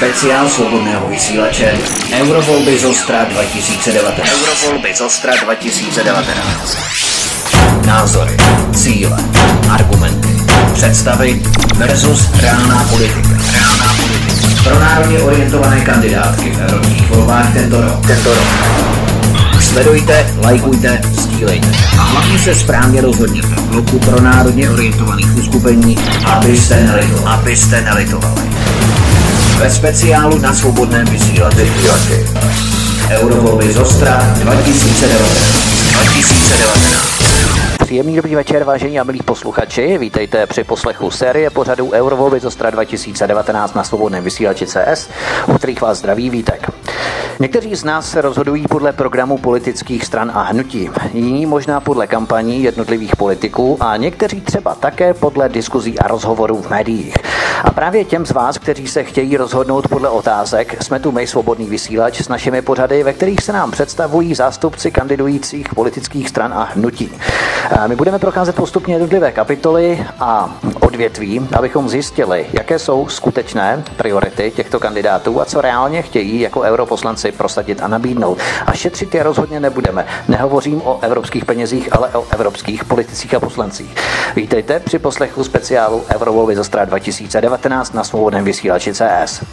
Speciál svobodného vysílače Eurovolby z Ostra 2019. Eurovolby z Ostra 2019. Názory, cíle, argumenty, představy versus reálná politika. Reálná politika. Pro národně orientované kandidátky v evropských volbách tento rok. Tento rok. Sledujte, lajkujte, sdílejte. A hlavně se správně rozhodněte v bloku pro národně orientovaných uskupení, abyste nelitovali. Abyste nelitovali. Ve speciálu na svobodném vysílači Eurovolby z Ostra 2019. 2019. Příjemný dobrý večer, vážení a milí posluchači. Vítejte při poslechu série pořadů Eurovolby z Ostra 2019 na svobodném vysílači CS, u kterých vás zdraví Vítek. Někteří z nás se rozhodují podle programu politických stran a hnutí, jiní možná podle kampaní jednotlivých politiků a někteří třeba také podle diskuzí a rozhovorů v médiích. A právě těm z vás, kteří se chtějí rozhodnout podle otázek, jsme tu my svobodný vysílač s našimi pořady, ve kterých se nám představují zástupci kandidujících politických stran a hnutí. My budeme procházet postupně jednotlivé kapitoly a odvětví, abychom zjistili, jaké jsou skutečné priority těchto kandidátů a co reálně chtějí jako europoslanci prosadit a nabídnout. A šetřit je rozhodně nebudeme. Nehovořím o evropských penězích, ale o evropských politicích a poslancích. Vítejte při poslechu speciálu Eurovolby za 2019 na svobodném vysílači CS.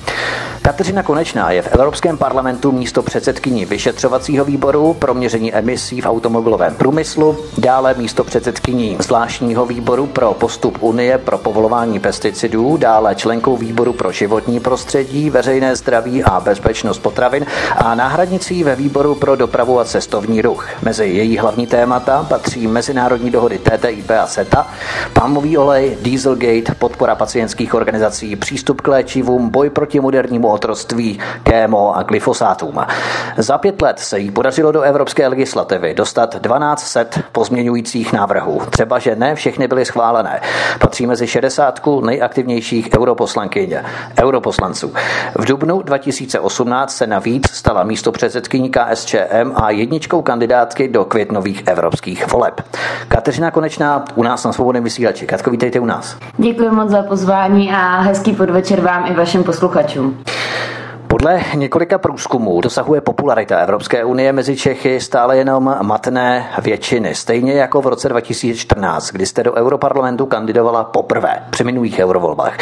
Kateřina Konečná je v Evropském parlamentu místo předsedkyní vyšetřovacího výboru pro měření emisí v automobilovém průmyslu, dále místo předsedkyní zvláštního výboru pro postup Unie pro povolování pesticidů, dále členkou výboru pro životní prostředí, veřejné zdraví a bezpečnost potravin a náhradnicí ve výboru pro dopravu a cestovní ruch. Mezi její hlavní témata patří mezinárodní dohody TTIP a CETA, palmový olej, Dieselgate, podpora pacientských organizací, přístup k léčivům, boj proti modernímu otroctví, kémo a glyfosátům. Za pět let se jí podařilo do evropské legislativy dostat 12 set pozměňujících návrhů. Třeba, že ne všechny byly schválené. Patří mezi 60 nejaktivnějších europoslankyň, europoslanců. V dubnu 2018 se navíc stala místo předsedkyní KSČM a jedničkou kandidátky do květnových evropských voleb. Kateřina Konečná u nás na svobodném vysílači. Katko, vítejte u nás. Děkuji moc za pozvání a hezký podvečer vám i vašim posluchačům. Podle několika průzkumů dosahuje popularita Evropské unie mezi Čechy stále jenom matné většiny, stejně jako v roce 2014, kdy jste do Europarlamentu kandidovala poprvé při minulých eurovolbách.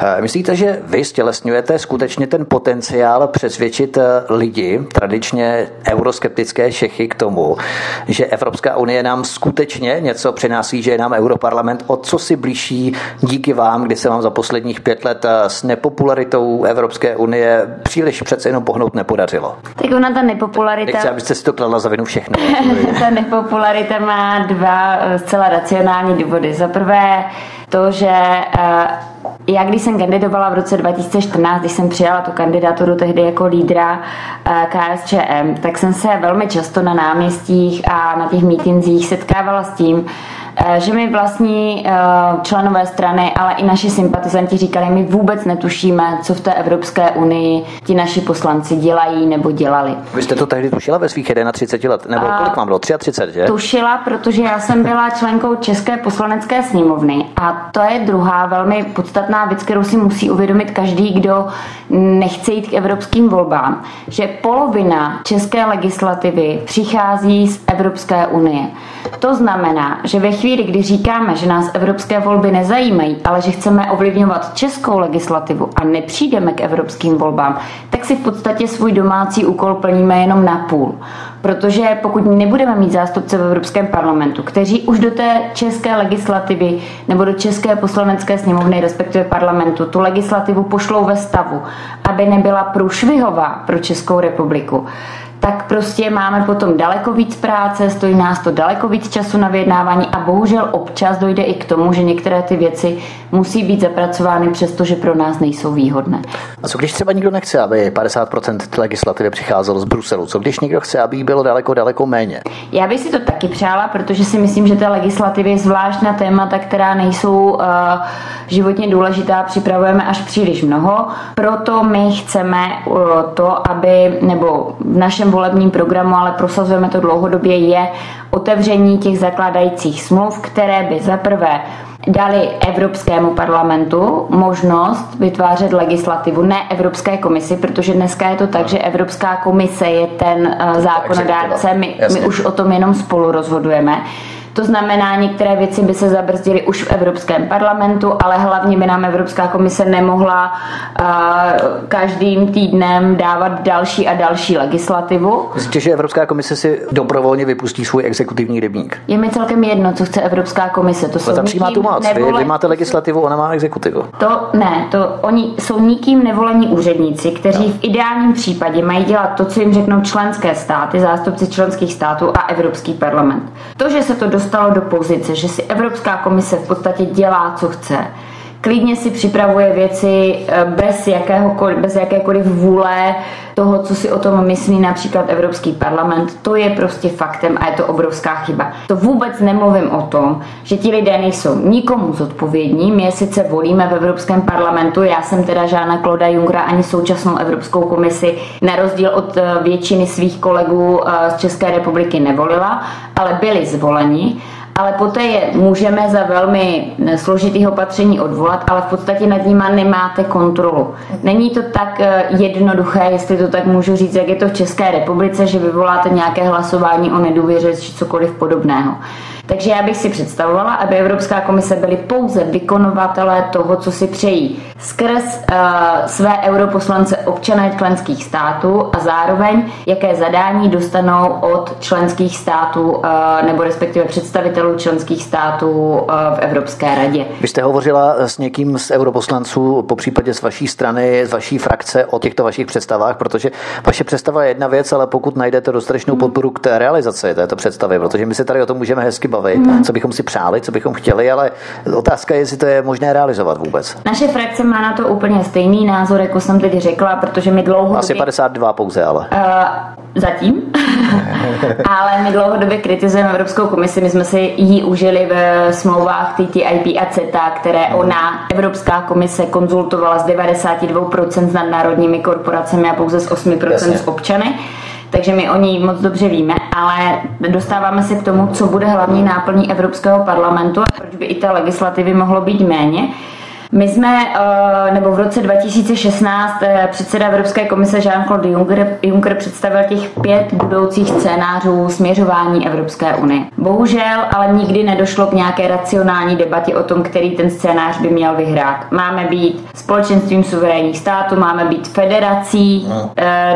Eh, myslíte, že vy stělesňujete skutečně ten potenciál přesvědčit eh, lidi, tradičně euroskeptické Čechy, k tomu, že Evropská unie nám skutečně něco přináší, že je nám Europarlament o co si blíží díky vám, kdy se vám za posledních pět let eh, s nepopularitou Evropské unie příliš přece jenom pohnout nepodařilo. Tak ona ta nepopularita... Nechci, abyste si to kladla za vinu všechno. ta nepopularita má dva eh, zcela racionální důvody. Za prvé to, že eh, já když jsem kandidovala v roce 2014, když jsem přijala tu kandidaturu tehdy jako lídra eh, KSČM, tak jsem se velmi často na náměstích a na těch mítinzích setkávala s tím, že mi vlastní eh, členové strany, ale i naši sympatizanti říkali, my vůbec netušíme, co v té Evropské unii ti naši poslanci dělají nebo dělali. Vy jste to tehdy tušila ve svých 31 let, nebo kolik vám bylo? 33, že? Tušila, protože já jsem byla členkou České poslanecké sněmovny a to je druhá velmi podstatná věc, kterou si musí uvědomit každý, kdo nechce jít k evropským volbám, že polovina české legislativy přichází z Evropské unie. To znamená, že ve chvíli, kdy říkáme, že nás evropské volby nezajímají, ale že chceme ovlivňovat českou legislativu a nepřijdeme k evropským volbám, tak si v podstatě svůj domácí úkol plníme jenom na půl. Protože pokud nebudeme mít zástupce v Evropském parlamentu, kteří už do té české legislativy nebo do české poslanecké sněmovny, respektive parlamentu, tu legislativu pošlou ve stavu, aby nebyla průšvihová pro Českou republiku, prostě máme potom daleko víc práce, stojí nás to daleko víc času na vyjednávání a bohužel občas dojde i k tomu, že některé ty věci musí být zapracovány, přestože pro nás nejsou výhodné. A co když třeba nikdo nechce, aby 50% legislativy přicházelo z Bruselu? Co když někdo chce, aby jí bylo daleko, daleko méně? Já bych si to taky přála, protože si myslím, že té legislativy, zvlášť na témata, která nejsou uh, životně důležitá, připravujeme až příliš mnoho. Proto my chceme uh, to, aby, nebo v našem volebním programu, ale prosazujeme to dlouhodobě, je otevření těch zakládajících smluv, které by za prvé dali Evropskému parlamentu možnost vytvářet legislativu, ne Evropské komisi, protože dneska je to tak, že Evropská komise je ten uh, zákonodárce, my, my už o tom jenom spolu rozhodujeme. To znamená, některé věci by se zabrzdily už v Evropském parlamentu, ale hlavně by nám Evropská komise nemohla uh, každým týdnem dávat další a další legislativu. Myslíte, že Evropská komise si dobrovolně vypustí svůj exekutivní rybník? Je mi celkem jedno, co chce Evropská komise. To jsou přímá tu moc. Vy, vy, máte legislativu, ona má exekutivu. To ne, to oni jsou nikým nevolení úředníci, kteří no. v ideálním případě mají dělat to, co jim řeknou členské státy, zástupci členských států a Evropský parlament. To, že se to dostalo do pozice, že si Evropská komise v podstatě dělá, co chce. Klidně si připravuje věci eh, bez, bez jakékoliv vůle toho, co si o tom myslí například Evropský parlament. To je prostě faktem a je to obrovská chyba. To vůbec nemluvím o tom, že ti lidé nejsou nikomu zodpovědní. My je sice volíme v Evropském parlamentu, já jsem teda žádná Kloda Junkra ani současnou Evropskou komisi na rozdíl od eh, většiny svých kolegů eh, z České republiky nevolila, ale byli zvoleni ale poté je můžeme za velmi složitých opatření odvolat, ale v podstatě nad nima nemáte kontrolu. Není to tak eh, jednoduché, jestli to tak můžu říct, jak je to v České republice, že vyvoláte nějaké hlasování o nedůvěře či cokoliv podobného. Takže já bych si představovala, aby Evropská komise byly pouze vykonovatelé toho, co si přejí. Skrz uh, své europoslance občané členských států a zároveň, jaké zadání dostanou od členských států uh, nebo respektive představitelů členských států uh, v Evropské radě. Vy jste hovořila s někým z europoslanců, po případě z vaší strany, z vaší frakce o těchto vašich představách, protože vaše představa je jedna věc, ale pokud najdete dostatečnou podporu k té realizaci této představy, protože my se tady o tom můžeme hezky bavit bavit, hmm. co bychom si přáli, co bychom chtěli, ale otázka je, jestli to je možné realizovat vůbec. Naše frakce má na to úplně stejný názor, jako jsem teď řekla, protože my dlouhodobě... Asi 52 pouze, ale. Uh, zatím. ale my dlouhodobě kritizujeme Evropskou komisi, my jsme si ji užili v smlouvách TTIP a CETA, které ona, Evropská komise, konzultovala z 92% s nadnárodními korporacemi a pouze z 8% Jasně. s občany takže my o ní moc dobře víme, ale dostáváme se k tomu, co bude hlavní náplní Evropského parlamentu a proč by i té legislativy mohlo být méně. My jsme, eh, nebo v roce 2016 eh, předseda Evropské komise Jean-Claude Juncker, Juncker představil těch pět budoucích scénářů směřování Evropské unie. Bohužel ale nikdy nedošlo k nějaké racionální debatě o tom, který ten scénář by měl vyhrát. Máme být společenstvím suverénních států, máme být federací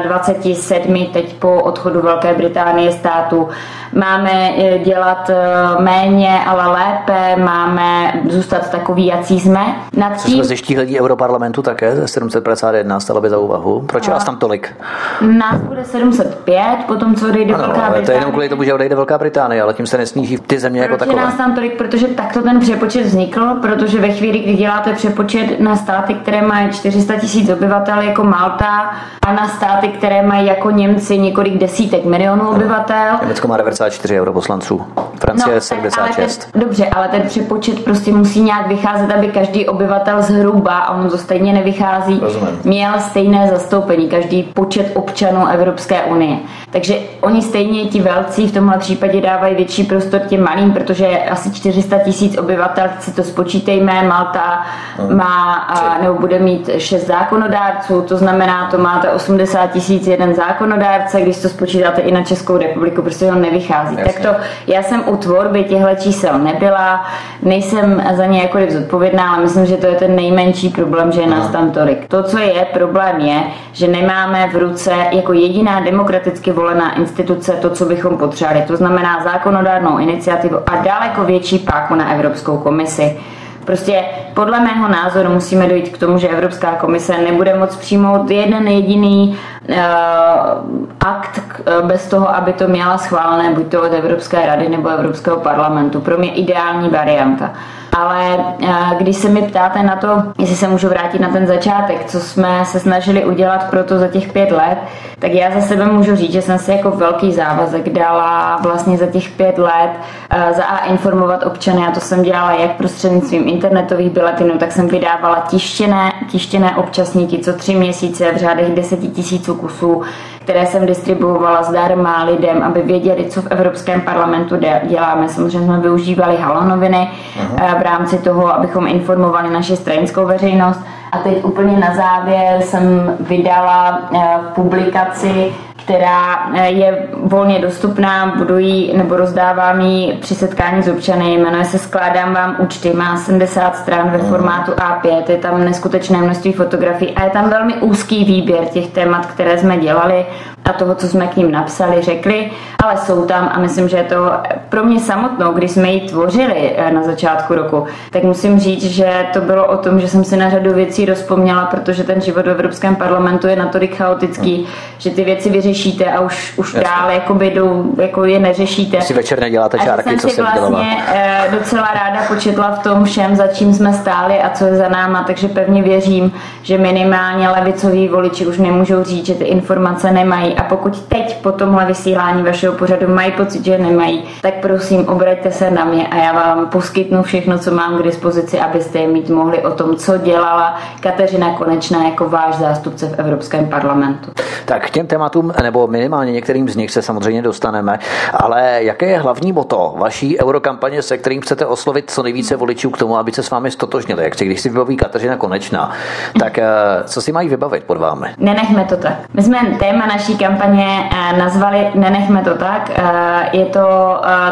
27 no. eh, teď po odchodu Velké Británie států, máme dělat méně, ale lépe, máme zůstat takový, jací jsme nad tím... Jsme lidí Europarlamentu také ze 751, stalo by za úvahu. Proč vás tam tolik? Nás bude 705, potom co odejde ano, Velká Británie. To je jenom kvůli tomu, že odejde Velká Británie, ale tím se nesníží ty země jako Proč jako takové. nás tam tolik, protože takto ten přepočet vznikl, protože ve chvíli, kdy děláte přepočet na státy, které mají 400 tisíc obyvatel jako Malta a na státy, které mají jako Němci několik desítek milionů obyvatel. Německo má 94 europoslanců, Francie no, 76. Ale ten, dobře, ale ten přepočet prostě musí nějak vycházet, aby každý obyvatel obyvatel zhruba, a ono to stejně nevychází, Rozumím. měl stejné zastoupení, každý počet občanů Evropské unie. Takže oni stejně ti velcí v tomhle případě dávají větší prostor těm malým, protože asi 400 tisíc obyvatel, si to spočítejme, Malta no. má nebo bude mít 6 zákonodárců, to znamená, to máte 80 tisíc jeden zákonodárce, když to spočítáte i na Českou republiku, prostě to nevychází. Jasně. Tak to já jsem u tvorby těchto čísel nebyla, nejsem za ně jakkoliv zodpovědná, ale myslím, že to je ten nejmenší problém, že je nás tam tolik. To, co je problém, je, že nemáme v ruce jako jediná demokraticky volená instituce to, co bychom potřebovali. To znamená zákonodárnou iniciativu a daleko větší páku na Evropskou komisi. Prostě podle mého názoru musíme dojít k tomu, že Evropská komise nebude moc přijmout jeden jediný uh, akt uh, bez toho, aby to měla schválené buď to od Evropské rady nebo Evropského parlamentu. Pro mě ideální varianta ale eh, když se mi ptáte na to, jestli se můžu vrátit na ten začátek, co jsme se snažili udělat pro to za těch pět let, tak já za sebe můžu říct, že jsem si jako velký závazek dala vlastně za těch pět let eh, za A informovat občany. A to jsem dělala jak prostřednictvím internetových biletinů, tak jsem vydávala tištěné, tištěné občasníky co tři měsíce v řádech deseti tisíců kusů které jsem distribuovala zdarma lidem, aby věděli, co v Evropském parlamentu děláme. Samozřejmě jsme využívali halonoviny uh-huh. v rámci toho, abychom informovali naši stranickou veřejnost. A teď úplně na závěr jsem vydala eh, publikaci která eh, je volně dostupná, budu jí, nebo rozdávám ji při setkání s občany, jmenuje se Skládám vám účty, má 70 stran ve formátu A5, je tam neskutečné množství fotografií a je tam velmi úzký výběr těch témat, které jsme dělali a toho, co jsme k ním napsali, řekli, ale jsou tam a myslím, že je to pro mě samotnou, když jsme ji tvořili eh, na začátku roku, tak musím říct, že to bylo o tom, že jsem si na řadu věcí rozpomněla, protože ten život v Evropském parlamentu je natolik chaotický, že ty věci vyřešíte a už, už dál jakoby jdou, jako je neřešíte. Si večer neděláte čárky, co jsem vlastně dělala. Eh, docela ráda početla v tom všem, za čím jsme stáli a co je za náma, takže pevně věřím, že minimálně levicoví voliči už nemůžou říct, že ty informace nemají a pokud teď po tomhle vysílání vašeho pořadu mají pocit, že nemají, tak prosím obraťte se na mě a já vám poskytnu všechno, co mám k dispozici, abyste je mít mohli o tom, co dělala Kateřina Konečná jako váš zástupce v Evropském parlamentu. Tak k těm tématům, nebo minimálně některým z nich se samozřejmě dostaneme, ale jaké je hlavní moto vaší eurokampaně, se kterým chcete oslovit co nejvíce voličů k tomu, aby se s vámi stotožnili? Jak si, když si vybaví Kateřina Konečná, tak eh, co si mají vybavit pod vámi? Nenechme to tak. My jsme téma naší kampaně eh, nazvali Nenechme to tak. Eh, je to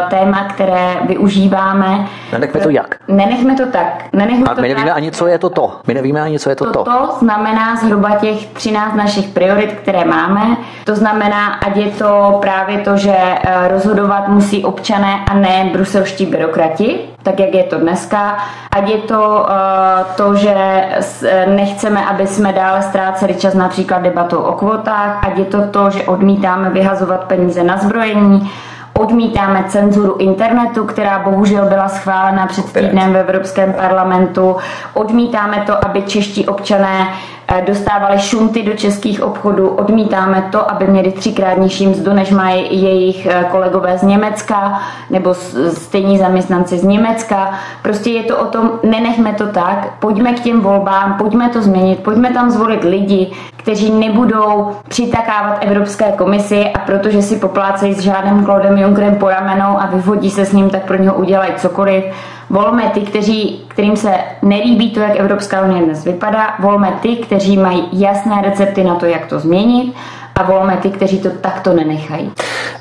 téma, které využíváme. Nenechme to jak? Nenechme to tak. Nenechme A my nevíme tak. ani, co je to to. My nevíme ani, co je to to. To znamená zhruba těch 13 našich priorit, které máme. To znamená, ať je to právě to, že rozhodovat musí občané a ne bruselští byrokrati tak jak je to dneska. Ať je to uh, to, že nechceme, aby jsme dále ztráceli čas například debatou o kvotách, ať je to to, že odmítáme vyhazovat peníze na zbrojení, odmítáme cenzuru internetu, která bohužel byla schválena před týdnem v Evropském parlamentu. Odmítáme to, aby čeští občané Eh, dostávali šunty do českých obchodů. Odmítáme to, aby měli třikrát nižší mzdu, než mají jejich eh, kolegové z Německa nebo stejní zaměstnanci z Německa. Prostě je to o tom, nenechme to tak, pojďme k těm volbám, pojďme to změnit, pojďme tam zvolit lidi, kteří nebudou přitakávat Evropské komisi a protože si poplácejí s žádným Claudem Junckerem po ramenou a vyvodí se s ním, tak pro něho udělají cokoliv Volme ty, kteří, kterým se nelíbí to, jak Evropská unie dnes vypadá. Volme ty, kteří mají jasné recepty na to, jak to změnit a volme ty, kteří to takto nenechají.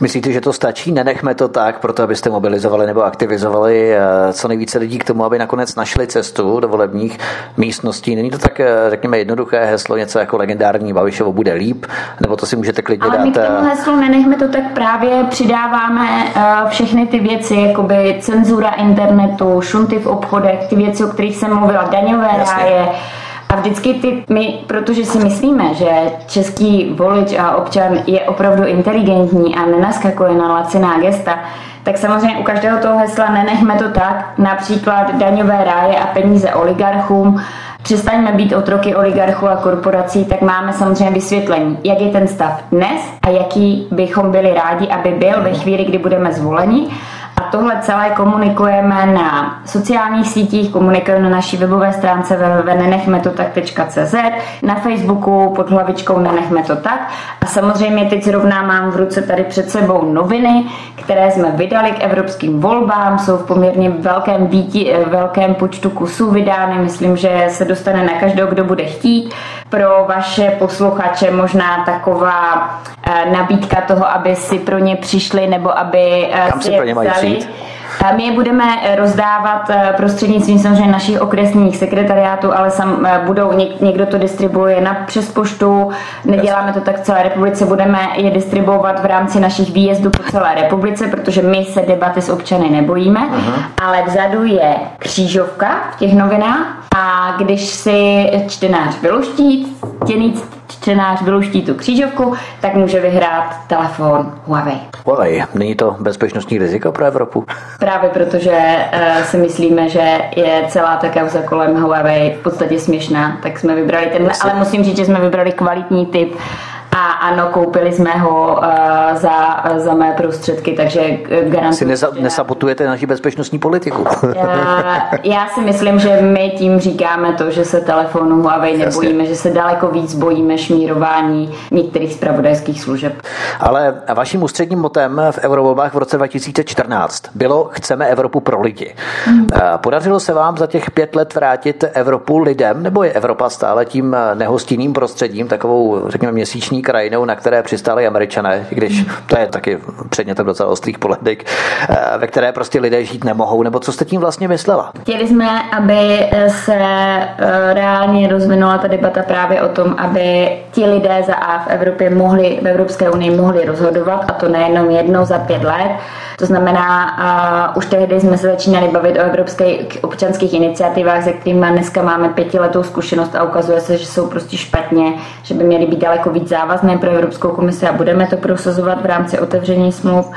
Myslíte, že to stačí? Nenechme to tak, proto abyste mobilizovali nebo aktivizovali eh, co nejvíce lidí k tomu, aby nakonec našli cestu do volebních místností. Není to tak, eh, řekněme, jednoduché heslo, něco jako legendární Babišovo bude líp, nebo to si můžete klidně Ale dát. My k tomu eh, heslu nenechme to tak právě přidáváme všechny ty věci, jakoby cenzura internetu, šunty v obchodech, ty věci, o kterých jsem mluvila, daňové Jasně. ráje, a vždycky ty, my, protože si myslíme, že český volič a občan je opravdu inteligentní a nenaskakuje na laciná gesta, tak samozřejmě u každého toho hesla nenechme to tak, například daňové ráje a peníze oligarchům, přestaňme být otroky oligarchů a korporací, tak máme samozřejmě vysvětlení, jak je ten stav dnes a jaký bychom byli rádi, aby byl ve chvíli, kdy budeme zvoleni tohle celé komunikujeme na sociálních sítích, komunikujeme na naší webové stránce www.nenechmetotak.cz, na Facebooku pod hlavičkou Nenechme to tak a samozřejmě teď zrovna mám v ruce tady před sebou noviny, které jsme vydali k evropským volbám, jsou v poměrně velkém, býti, velkém počtu kusů vydány, myslím, že se dostane na každého, kdo bude chtít. Pro vaše posluchače možná taková eh, nabídka toho, aby si pro ně přišli nebo aby eh, Kam si, si pro ně mají přijít? My je budeme eh, rozdávat eh, prostřednictvím samozřejmě našich okresních sekretariátů, ale sam eh, budou, někdo to distribuuje na přes poštu, neděláme to tak v celé republice, budeme je distribuovat v rámci našich výjezdů po celé republice, protože my se debaty s občany nebojíme, uh-huh. ale vzadu je křížovka v těch novinách a když si čtenář vyluští, těný čtenář vyluští tu křížovku, tak může vyhrát telefon Huawei. Huawei, není to bezpečnostní riziko pro Evropu? Právě protože uh, si myslíme, že je celá ta kauza kolem Huawei v podstatě směšná, tak jsme vybrali tenhle, ale musím říct, že jsme vybrali kvalitní typ A ano, koupili jsme ho uh, za, za mé prostředky, takže garantuji. Si neza, nesabotujete naši bezpečnostní politiku. já, já si myslím, že my tím říkáme to, že se telefonu Huawei nebojíme, Jasně. že se daleko víc bojíme šmírování některých zpravodajských služeb. Ale vaším ústředním motem v eurovolbách v roce 2014 bylo Chceme Evropu pro lidi. Hmm. Podařilo se vám za těch pět let vrátit Evropu lidem, nebo je Evropa stále tím nehostinným prostředím, takovou, řekněme, měsíční krajinou, na které přistáli američané, když to je taky předmětem docela ostrých poledek, ve které prostě lidé žít nemohou, nebo co jste tím vlastně myslela? Chtěli jsme, aby se eh, reálně rozvinula ta debata právě o tom, aby ti lidé za A v Evropě mohli, v Evropské unii mohli rozhodovat, a to nejenom jednou za pět let, to znamená, uh, už tehdy jsme se začínali bavit o evropských občanských iniciativách, se kterými dneska máme pětiletou zkušenost a ukazuje se, že jsou prostě špatně, že by měly být daleko víc závazné pro Evropskou komisi a budeme to prosazovat v rámci otevření smluv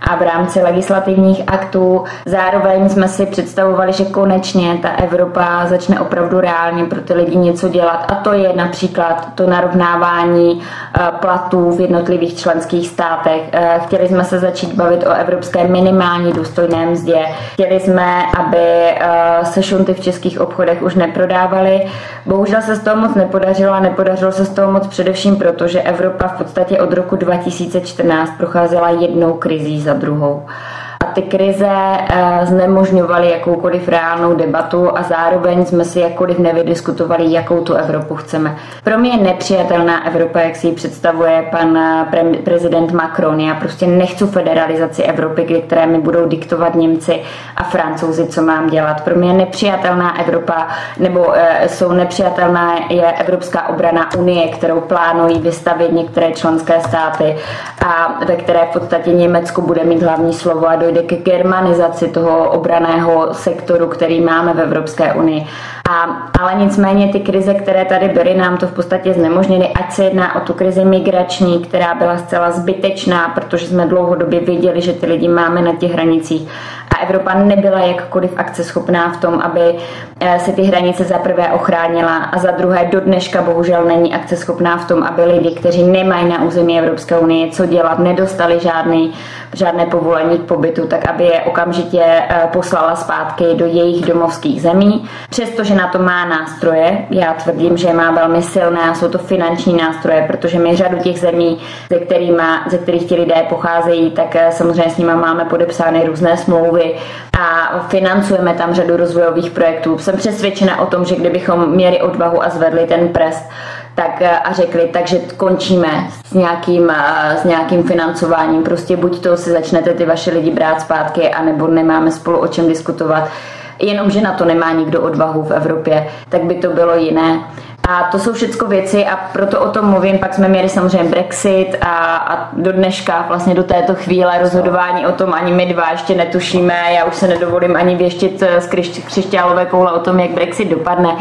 a v rámci legislativních aktů. Zároveň jsme si představovali, že konečně ta Evropa začne opravdu reálně pro ty lidi něco dělat a to je například to narovnávání eh, platů v jednotlivých členských státech. Eh, chtěli jsme se začít bavit o evropské minimální důstojné mzdě. Chtěli jsme, aby eh, se šunty v českých obchodech už neprodávaly. Bohužel se z toho moc nepodařilo a nepodařilo se z toho moc především proto, že Evropa v podstatě od roku 2014 procházela jednou krizí za druhou ty krize eh, znemožňovaly jakoukoliv reálnou debatu a zároveň jsme si jakkoliv nevydiskutovali, jakou tu Evropu chceme. Pro mě je nepřijatelná Evropa, jak si ji představuje pan eh, pre- prezident Macron. Já prostě nechci federalizaci Evropy, které mi budou diktovat Němci a Francouzi, co mám dělat. Pro mě je nepřijatelná Evropa, nebo e, jsou nepřijatelná je Evropská obrana Unie, kterou plánují vystavit některé členské státy a ve které v podstatě Německo bude mít hlavní slovo a dojde k germanizaci toho obraného sektoru, který máme v Evropské unii. A, ale nicméně ty krize, které tady byly, nám to v podstatě znemožnily, ať se jedná o tu krizi migrační, která byla zcela zbytečná, protože jsme dlouhodobě věděli, že ty lidi máme na těch hranicích. A Evropa nebyla jakkoliv akceschopná v tom, aby eh, se ty hranice za prvé ochránila a za druhé do dneška bohužel není akceschopná v tom, aby lidi, kteří nemají na území Evropské unie co dělat, nedostali žádný žádné povolení k pobytu, tak aby je okamžitě eh, poslala zpátky do jejich domovských zemí. Přestože na to má nástroje, já tvrdím, že má velmi silné a jsou to finanční nástroje, protože my řadu těch zemí, ze, kterýma, ze kterých ti lidé pocházejí, tak eh, samozřejmě s nimi máme podepsány různé smlouvy a financujeme tam řadu rozvojových projektů. Jsem přesvědčena o tom, že kdybychom měli odvahu a zvedli ten prest, tak eh, a řekli, takže končíme s nějakým, eh, s nějakým financováním. Prostě buď to si začnete ty vaše lidi brát zpátky, anebo nemáme spolu o čem diskutovat. Jenomže na to nemá nikdo odvahu v Evropě, tak by to bylo jiné. A to jsou všechno věci a proto o tom mluvím. Pak jsme měli samozřejmě Brexit a, a do dneška, vlastně do této chvíle rozhodování o tom ani my dva ještě netušíme. Já už se nedovolím ani věštit z křišťálové koule o tom, jak Brexit dopadne.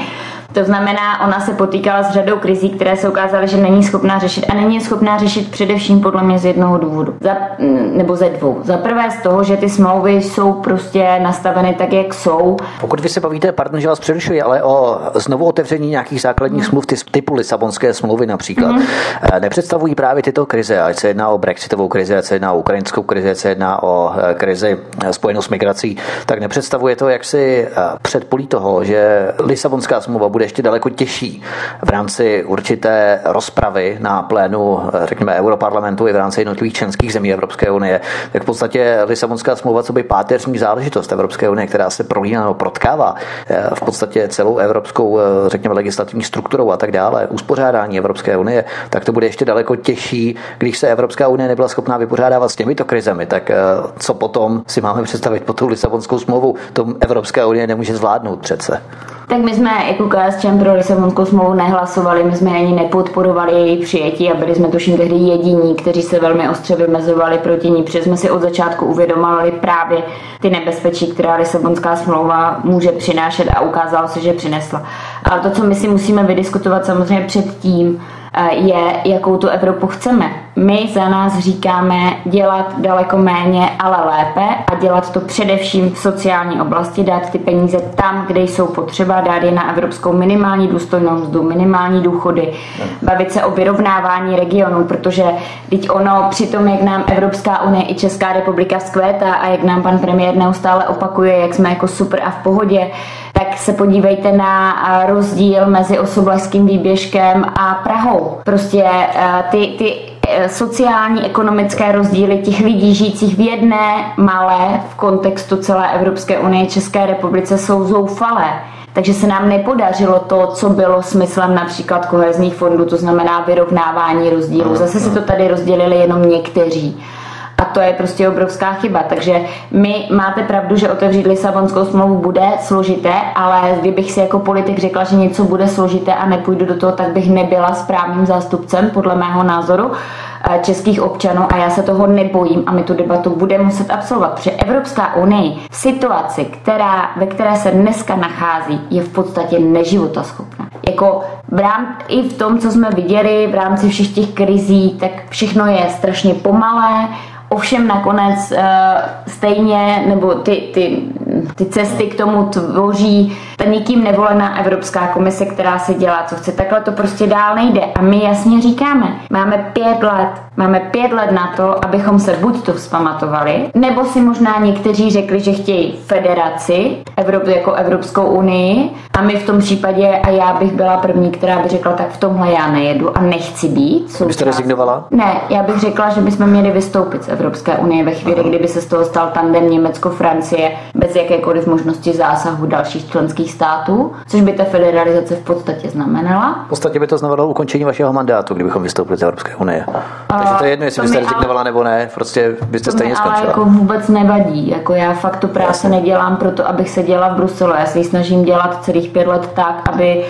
To znamená, ona se potýkala s řadou krizí, které se ukázaly, že není schopná řešit a není schopná řešit především podle mě z jednoho důvodu. Za, nebo ze dvou. Za prvé z toho, že ty smlouvy jsou prostě nastaveny tak, jak jsou. Pokud vy se bavíte, pardon, že vás přerušuji, ale o znovu otevření nějakých základních mm. smluv typu Lisabonské smlouvy například, mm. nepředstavují právě tyto krize, ať se jedná o brexitovou krizi, ať se jedná o ukrajinskou krizi, ať se jedná o eh, krizi eh, spojenou s migrací, tak nepředstavuje to jaksi předpolí toho, že Lisabonská smlouva bude ještě daleko těžší v rámci určité rozpravy na plénu, řekněme, Europarlamentu i v rámci jednotlivých členských zemí Evropské unie, tak v podstatě Lisabonská smlouva, co by páteřní záležitost Evropské unie, která se prolíná nebo protkává eh, v podstatě celou evropskou, eh, řekněme, legislativní strukturou a tak dále, uspořádání Evropské unie, tak to bude ještě daleko těžší, když se Evropská unie nebyla schopná vypořádávat s těmito krizemi, tak eh, co potom si máme představit pod tou Lisabonskou smlouvou, to Evropská unie nemůže zvládnout přece. Tak my jsme jako KSČM pro Lisabonskou smlouvu nehlasovali, my jsme ani nepodporovali její přijetí a byli jsme tuším tehdy jediní, kteří se velmi ostře vymezovali proti ní, protože jsme si od začátku uvědomovali právě ty nebezpečí, která Lisabonská smlouva může přinášet a ukázalo se, že přinesla. Ale to, co my si musíme vydiskutovat samozřejmě předtím, eh, je, jakou tu Evropu chceme My za nás říkáme dělat daleko méně, ale lépe a dělat to především v sociální oblasti, dát ty peníze tam, kde jsou potřeba, dát je na evropskou minimální důstojnou mzdu, minimální důchody, bavit se o vyrovnávání regionů, protože teď ono při tom, jak nám Evropská unie i Česká republika vzkvétá a jak nám pan premiér neustále opakuje, jak jsme jako super a v pohodě, tak se podívejte na rozdíl mezi Osoblažským výběžkem a Prahou. Prostě ty, ty sociální, ekonomické rozdíly těch lidí žijících v jedné malé v kontextu celé Evropské unie České republice jsou zoufalé. Takže se nám nepodařilo to, co bylo smyslem například kohezních fondů, to znamená vyrovnávání rozdílů. Zase si to tady rozdělili jenom někteří. A to je prostě obrovská chyba. Takže my máte pravdu, že otevřít Lisabonskou smlouvu bude složité, ale kdybych si jako politik řekla, že něco bude složité a nepůjdu do toho, tak bych nebyla správným zástupcem, podle mého názoru eh, českých občanů a já se toho nebojím a my tu debatu budeme muset absolvovat, protože Evropská unie v situaci, která, ve které se dneska nachází, je v podstatě neživotaschopná. Jako v rám, i v tom, co jsme viděli v rámci všech těch krizí, tak všechno je strašně pomalé, Ovšem nakonec uh, stejně, nebo ty, ty, ty cesty k tomu tvoří ta nikým nevolená Evropská komise, která si dělá, co chce. Takhle to prostě dál nejde. A my jasně říkáme, máme pět let, máme pět let na to, abychom se buď to vzpamatovali, nebo si možná někteří řekli, že chtějí federaci Evropy jako Evropskou unii a my v tom případě, a já bych byla první, která by řekla, tak v tomhle já nejedu a nechci být. Součást. Byste rezignovala? Ne, já bych řekla, že bychom měli vystoupit z Evropské unie ve chvíli, kdyby se z toho stal tandem Německo-Francie bez jakékoliv možnosti zásahu dalších členských států, což by ta federalizace v podstatě znamenala. V podstatě by to znamenalo ukončení vašeho mandátu, kdybychom vystoupili z Evropské unie. Takže to je jedno, jestli byste rezignovala nebo ne, prostě byste stejně skončila. Ale jako vůbec nevadí. Jako já fakt tu práci Jasně. nedělám proto, abych se dělala v Bruselu. Já se ji snažím dělat celých pět let tak, aby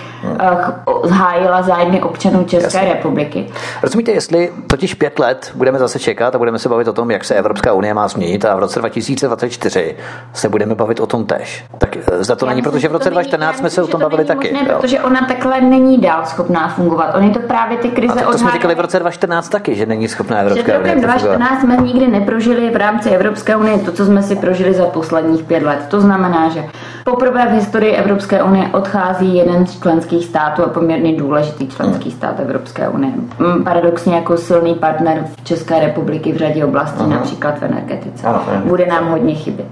hájila zájmy občanů České Jasně. republiky. Rozumíte, jestli totiž pět let budeme zase čekat a budeme se bavit o tom, jak se Evropská unie má změnit a v roce 2024 se budeme bavit o tom tež. Tak eh, za to Já není, myslím, protože v roce 2014 jsme se o tom bavili taky. Možné, protože ona takhle není dál schopná fungovat. Oni to právě ty krize a to jsme říkali v roce 2014 taky, že není schopná Evropská unie. V 2014 jsme nikdy neprožili v rámci Evropské unie to, co jsme si prožili za posledních pět let. To znamená, že poprvé v historii Evropské unie odchází jeden z členských států a poměrně důležitý členský stát Evropské unie. Mm, paradoxně jako silný partner v České republiky v řadě oblastí, Aha. například v energetice. Aha. Bude nám hodně chybět.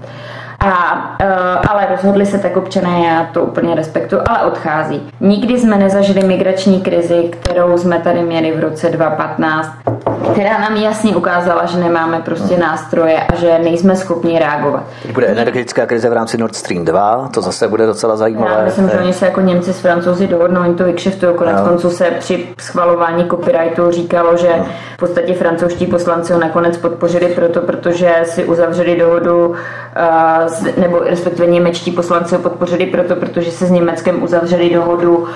A, uh, ale rozhodli se tak občané, já to úplně respektuju, ale odchází. Nikdy jsme nezažili migrační krizi, kterou jsme tady měli v roce 2015, která nám jasně ukázala, že nemáme prostě nástroje a že nejsme schopni reagovat. Teď bude energetická krize v rámci Nord Stream 2, to zase bude docela zajímavé. Já myslím, že oni se jako Němci s Francouzi dohodnou, oni to vykšeftují. Konec no. konců se při schvalování copyrightu říkalo, že no. v podstatě francouzští poslanci ho nakonec podpořili proto, protože si uzavřeli dohodu uh, nebo respektive němečtí poslanci ho podpořili proto, protože se s Německem uzavřeli dohodu uh,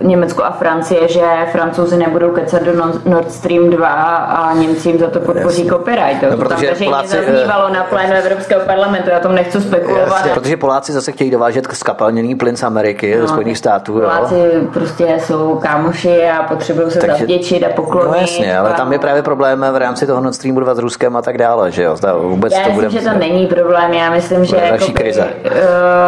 Německo a Francie, že francouzi nebudou kecat do Nord Stream 2 a Němci jim za to podpoří Jasně. copyright. No, to tam Poláci, zaznívalo na plénu Evropského parlamentu, já tom nechci spekulovat. Jasně, protože Poláci zase chtějí dovážet skapalněný plyn z Ameriky, no, Spojených států. Poláci jo. prostě jsou kámoši a potřebují se Takže, zavděčit a poklonit. No jasně, ale tam je právě problém v rámci toho Nord Streamu 2 s Ruskem a tak dále, že jo? Vůbec já to myslím, bude... že to není problém problém. Já myslím, že jakoby, krize. Uh,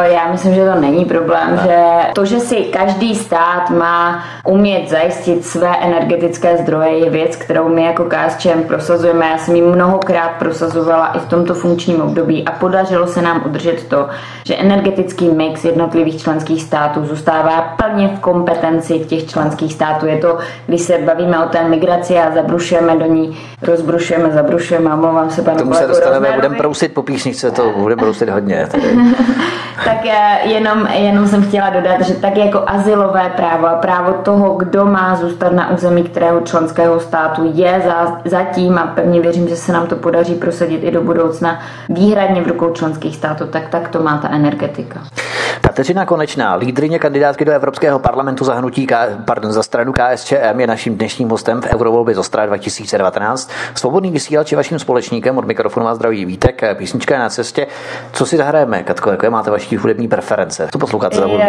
já myslím, že to není problém, ne. že to, že si každý stát má umět zajistit své energetické zdroje, je věc, kterou my jako KSČM prosazujeme. Já jsem ji mnohokrát prosazovala i v tomto funkčním období a podařilo se nám udržet to, že energetický mix jednotlivých členských států zůstává plně v kompetenci těch členských států. Je to, když se bavíme o té migraci a zabrušujeme do ní, rozbrušujeme, zabrušujeme, a mluvám se panu Tomu se dostaneme, budeme prousit po písničce, to budeme brousit hodně. tak eh, jenom, jenom jsem chtěla dodat, že tak jako asilové právo a právo toho, kdo má zůstat na území kterého členského státu je za, zatím a pevně věřím, že se nám to podaří prosadit i do budoucna výhradně v rukou členských států, tak tak to má ta energetika. Kateřina Konečná, lídrině kandidátky do Evropského parlamentu za, hnutí, pardon, za stranu KSČM je naším dnešním hostem v Eurovolbě z Ostra 2019. Svobodný vysílač je vaším společníkem, od mikrofonu má zdraví Vítek, písnička je na cestě. Co si zahrajeme, Katko, jaké máte zvláštní hudební preference. Co posloucháte za hudbu?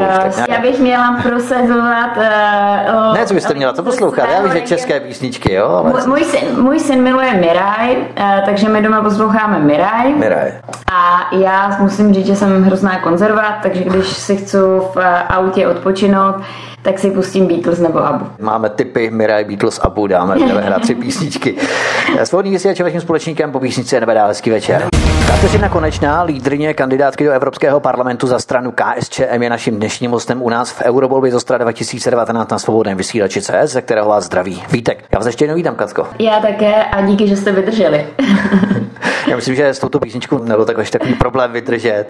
Já bych měla prosazovat... Uh, ne, co byste měla to poslouchat? Já vím, že české písničky, jo. Ale... Můj, můj, syn, můj syn miluje Miraj, uh, takže my doma posloucháme Miraj. Miraj. A já musím říct, že jsem hrozná konzervat, takže když si chci v autě odpočinout, tak si pustím Beatles nebo Abu. Máme typy Mirai, Beatles, Abu, dáme, hrát tři písničky. Svobodný vysílač vaším společníkem po písnici NB hezký večer. Kateřina Konečná, lídrině kandidátky do Evropského parlamentu za stranu KSČM je naším dnešním hostem u nás v Eurovolbě z Ostra 2019 na svobodném vysílači CS, ze kterého vás zdraví. Vítek, já vás ještě jednou vítám, Katko. Já také a díky, že jste vydrželi. já myslím, že s touto písničkou nebyl takový, takový problém vydržet,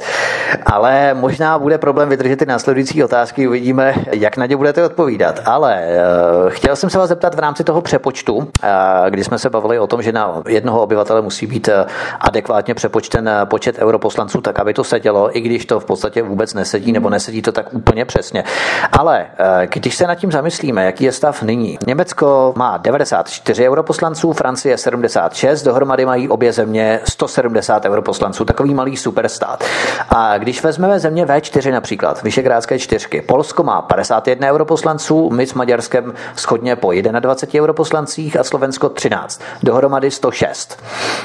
ale možná bude problém vydržet ty následující otázky, uvidíme, jak na ně budete odpovídat. Ale uh, chtěl jsem se vás zeptat v rámci toho přepočtu, uh, kdy jsme se bavili o tom, že na jednoho obyvatele musí být uh, adekvátně přepočten počet europoslanců, tak aby to sedělo, i když to v podstatě vůbec nesedí, nebo nesedí to tak úplně přesně. Ale když se nad tím zamyslíme, jaký je stav nyní? Německo má 94 europoslanců, Francie 76, dohromady mají obě země 170 europoslanců, takový malý superstát. A když vezmeme země V4 například, Vyšegrádské čtyřky, Polsko má 51 europoslanců, my s Maďarskem schodně po 21 europoslancích a Slovensko 13. Dohromady 106.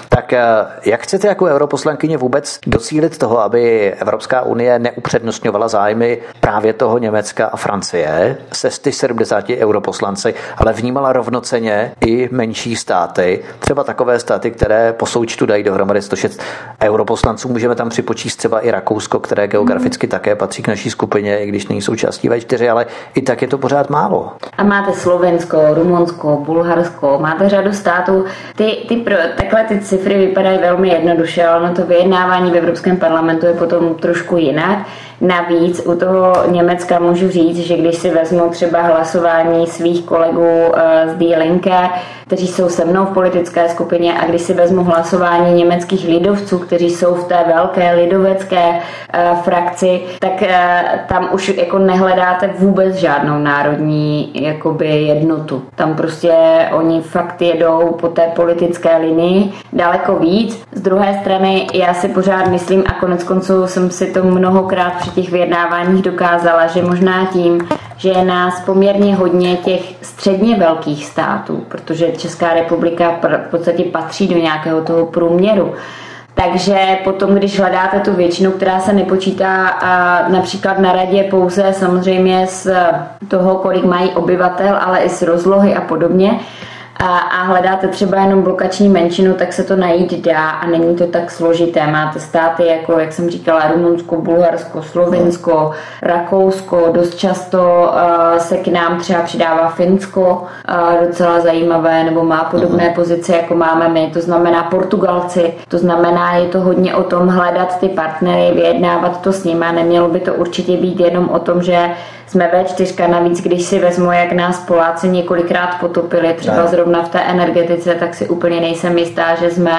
Tak eh, jak chcete jako europoslankyně vůbec docílit toho, aby Evropská unie neupřednostňovala zájmy právě toho Německa a Francie se 170 europoslanci, ale vnímala rovnoceně i menší státy, třeba takové státy, které po součtu dají dohromady 106 europoslanců. Můžeme tam připočíst třeba i Rakousko, které geograficky také patří k naší skupině, i když není součástí V4, ale i tak je to pořád málo. A máte Slovensko, Rumunsko, Bulharsko, máte řadu států. Ty, ty pro, takhle ty cifry vypadají velmi jednoduše, ale to vyjednávání v Evropském parlamentu je potom trošku jinak. Navíc u toho Německa můžu říct, že když si vezmu třeba hlasování svých kolegů eh, z Die Linke, kteří jsou se mnou v politické skupině a když si vezmu hlasování německých lidovců, kteří jsou v té velké lidovecké uh, frakci, tak uh, tam už jako nehledáte vůbec žádnou národní jakoby jednotu. Tam prostě oni fakt jedou po té politické linii daleko víc. Z druhé strany já si pořád myslím a konec konců jsem si to mnohokrát při těch vyjednáváních dokázala, že možná tím, že je nás poměrně hodně těch středně velkých států, protože Česká republika v podstatě patří do nějakého toho průměru. Takže potom, když hledáte tu většinu, která se nepočítá a například na radě pouze samozřejmě z toho, kolik mají obyvatel, ale i z rozlohy a podobně, a, a hledáte třeba jenom blokační menšinu, tak se to najít dá a není to tak složité. Máte státy jako, jak jsem říkala, Rumunsko, Bulharsko, Slovinsko, Rakousko, dost často uh, se k nám třeba přidává Finsko, uh, docela zajímavé, nebo má podobné uh-huh. pozice, jako máme my, to znamená Portugalci, to znamená, je to hodně o tom hledat ty partnery, vyjednávat to s nimi, nemělo by to určitě být jenom o tom, že jsme V4, navíc když si vezmu, jak nás Poláci několikrát potopili, třeba zrovna v té energetice, tak si úplně nejsem jistá, že jsme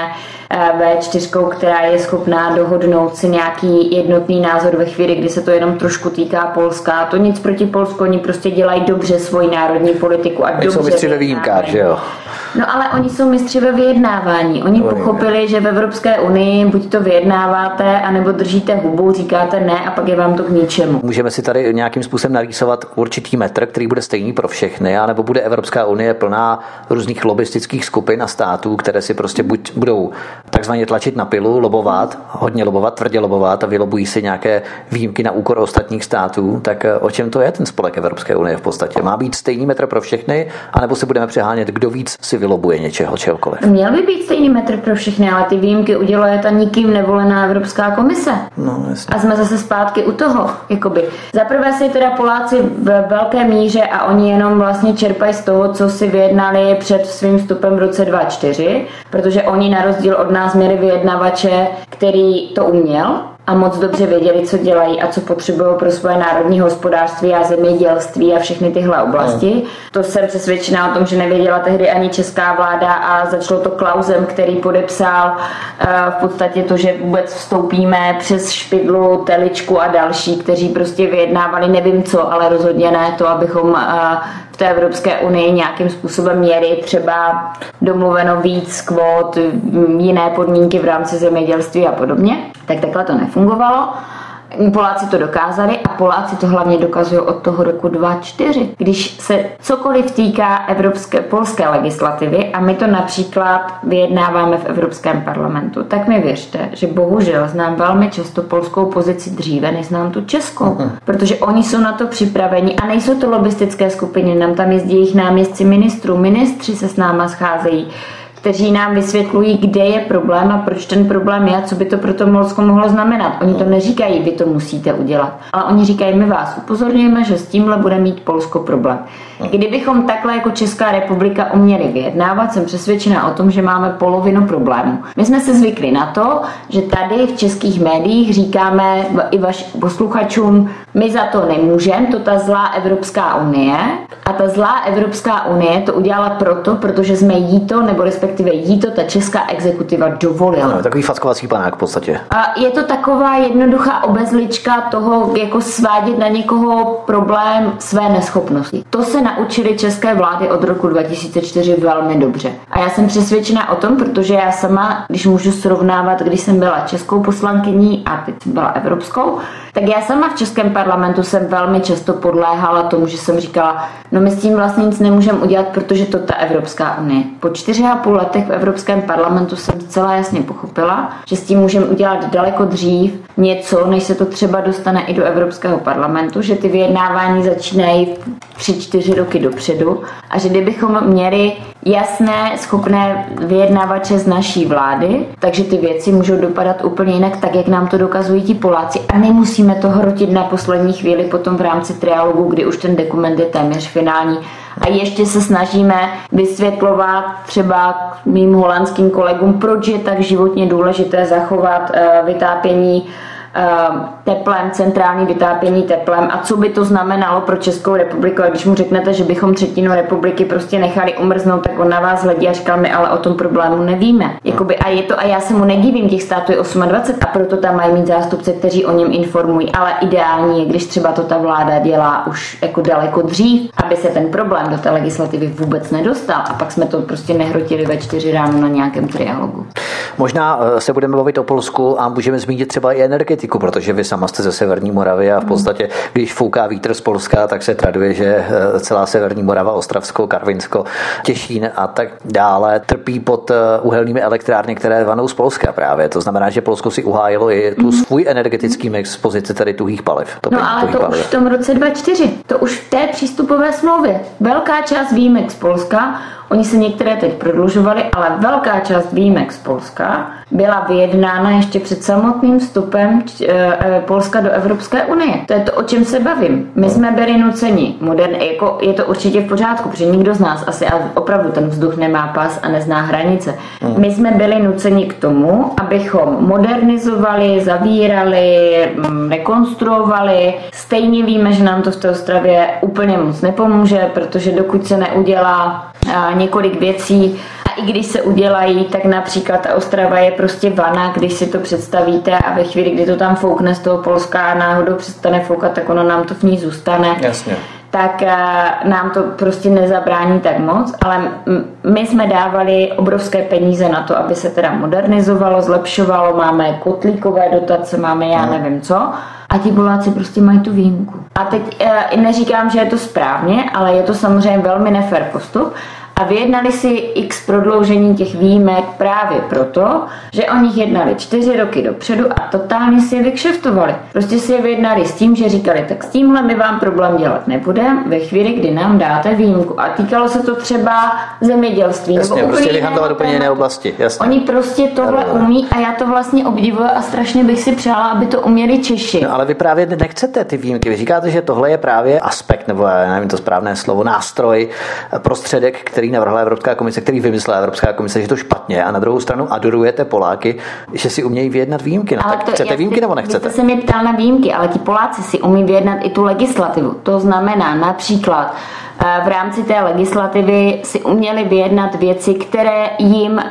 eh, V4, která je schopná dohodnout si nějaký jednotný názor ve chvíli, kdy se to jenom trošku týká Polska. To nic proti Polsku, oni prostě dělají dobře svoji národní politiku a dobře. Jsou ve výjimkách, že jo? No ale oni jsou mistři ve vyjednávání. Oni pochopili, že v Evropské unii buď to vyjednáváte, anebo držíte hubu, říkáte ne a pak je vám to k ničemu. Můžeme si tady nějakým způsobem narýsovat určitý metr, který bude stejný pro všechny, anebo bude Evropská unie plná různých lobistických skupin a států, které si prostě buď budou takzvaně tlačit na pilu, lobovat, hodně lobovat, tvrdě lobovat a vylobují si nějaké výjimky na úkor ostatních států, tak eh, o čem to je ten spolek Evropské unie v podstatě? Má být stejný metr pro všechny, anebo se budeme přehánět, kdo víc si vylobuje něčeho, čehokoliv. Měl by být stejný metr pro všechny, ale ty výjimky uděluje ta nikým nevolená Evropská komise. No, jasně. A jsme zase zpátky u toho. Jakoby. Za prvé si teda Poláci v velké míře a oni jenom vlastně čerpají z toho, co si vyjednali před svým vstupem v roce 2004, protože oni na rozdíl od nás měli vyjednavače, který to uměl, a moc dobře věděli, co dělají a co potřebují pro svoje národní hospodářství a zemědělství a všechny tyhle oblasti. No. To jsem přesvědčená o tom, že nevěděla tehdy ani česká vláda a začalo to Klausem, který podepsal uh, v podstatě to, že vůbec vstoupíme přes Špidlu, Teličku a další, kteří prostě vyjednávali nevím co, ale rozhodně ne to, abychom uh, té Evropské unii nějakým způsobem měli třeba domluveno víc kvót, jiné podmínky v rámci zemědělství a podobně, tak takhle to nefungovalo. Poláci to dokázali a Poláci to hlavně dokazují od toho roku 2004, když se cokoliv týká evropské, polské legislativy a my to například vyjednáváme v Evropském parlamentu, tak mi věřte, že bohužel znám velmi často polskou pozici dříve, než znám tu českou, protože oni jsou na to připraveni a nejsou to lobistické skupiny, nám tam jezdí jejich náměstci ministrů, ministři se s náma scházejí kteří nám vysvětlují, kde je problém a proč ten problém je a co by to pro to Polsko mohlo znamenat. Oni to neříkají, vy to musíte udělat, ale oni říkají, my vás upozorňujeme, že s tímhle bude mít Polsko problém. Kdybychom takhle jako Česká republika uměli vyjednávat, jsem přesvědčena o tom, že máme polovinu problému. My jsme se zvykli na to, že tady v českých médiích říkáme i vašim posluchačům, my za to nemůžeme, to ta zlá Evropská unie. A ta zlá Evropská unie to udělala proto, protože jsme jí to, nebo respektive jí to ta česká exekutiva dovolila. No, takový fackovací panák v podstatě. A je to taková jednoduchá obezlička toho, jako svádět na někoho problém své neschopnosti. To se naučili české vlády od roku 2004 velmi dobře. A já jsem přesvědčena o tom, protože já sama, když můžu srovnávat, když jsem byla českou poslankyní a teď jsem byla evropskou, tak já sama v českém parlamentu jsem velmi často podléhala tomu, že jsem říkala, no my s tím vlastně nic nemůžeme udělat, protože to ta Evropská unie. Po čtyři a půl letech v Evropském parlamentu jsem zcela jasně pochopila, že s tím můžeme udělat daleko dřív něco, než se to třeba dostane i do Evropského parlamentu, že ty vyjednávání začínají tři, čtyři roky dopředu a že kdybychom měli jasné, schopné vyjednávače z naší vlády, takže ty věci můžou dopadat úplně jinak, tak jak nám to dokazují ti Poláci a nemusíme to hrotit na poslední chvíli potom v rámci trialogu, kdy už ten dokument je téměř finální. A ještě se snažíme vysvětlovat třeba mým holandským kolegům, proč je tak životně důležité zachovat eh, vytápění teplem, centrální vytápění teplem a co by to znamenalo pro Českou republiku. A když mu řeknete, že bychom třetinu republiky prostě nechali umrznout, tak on na vás hledí a říkal mi, ale o tom problému nevíme. Jakoby, a je to, a já se mu nedivím, těch států je 28 a proto tam mají mít zástupce, kteří o něm informují. Ale ideální je, když třeba to ta vláda dělá už jako daleko dřív, aby se ten problém do té legislativy vůbec nedostal. A pak jsme to prostě nehrotili ve čtyři ráno na nějakém trialogu. Možná eh, se budeme mluvit o Polsku a můžeme zmínit třeba i energetiku, protože vy sama jste ze Severní Moravy a v podstatě, když fouká vítr z Polska, tak se traduje, že eh, celá Severní Morava, Ostravsko, Karvinsko, Těšín a tak dále trpí pod eh, uhelnými elektrárny, které vanou z Polska právě. To znamená, že Polsko si uhájilo i tu svůj energetický mix z pozice tady tuhých paliv. To no ale to paliv. už v tom roce 2004, to už v té přístupové smlouvě. Velká část výjimek z Polska Oni se některé teď prodlužovali, ale velká část výjimek z Polska byla vyjednána ještě před samotným vstupem eh, eh, Polska do Evropské unie. To je to, o čem se bavím. My jsme byli nuceni, modern, jako je to určitě v pořádku, protože nikdo z nás asi a opravdu ten vzduch nemá pas a nezná hranice. Hmm. My jsme byli nuceni k tomu, abychom modernizovali, zavírali, mm, rekonstruovali. Stejně víme, že nám to v té Ostravě úplně moc nepomůže, protože dokud se neudělá několik věcí a i když se udělají, tak například ta Ostrava je prostě vana, když si to představíte a ve chvíli, kdy to tam foukne z toho Polska a náhodou přestane foukat, tak ono nám to v ní zůstane. Jasně tak nám to prostě nezabrání tak moc, ale my jsme dávali obrovské peníze na to, aby se teda modernizovalo, zlepšovalo, máme kotlíkové dotace, máme já no. nevím co a ti Poláci prostě mají tu výjimku. A teď e, neříkám, že je to správně, ale je to samozřejmě velmi nefér postup a vyjednali si x prodloužení těch výjimek právě proto, že o nich jednali čtyři roky dopředu a totálně si je vykšeftovali. Prostě si je vyjednali s tím, že říkali, tak s tímhle my vám problém dělat nebudeme ve chvíli, kdy nám dáte výjimku. A týkalo se to třeba zemědělství. Jasně, nebo prostě vyhandlovat úplně jiné oblasti. Jasně. Oni prostě tohle umí a já to vlastně obdivuju a strašně bych si přála, aby to uměli Češi. No, ale vy právě nechcete ty výjimky. Vy říkáte, že tohle je právě aspekt, nebo já nevím to správné slovo, nástroj, prostředek, který který navrhla Evropská komise, který vymyslela Evropská komise, že to špatně a na druhou stranu adorujete Poláky, že si umějí vyjednat výjimky. No, ale tak to, chcete výjimky nebo nechcete? Vy jste se mě ptal na výjimky, ale ti Poláci si umí vyjednat i tu legislativu. To znamená například v rámci té legislativy si uměli vyjednat věci, které jim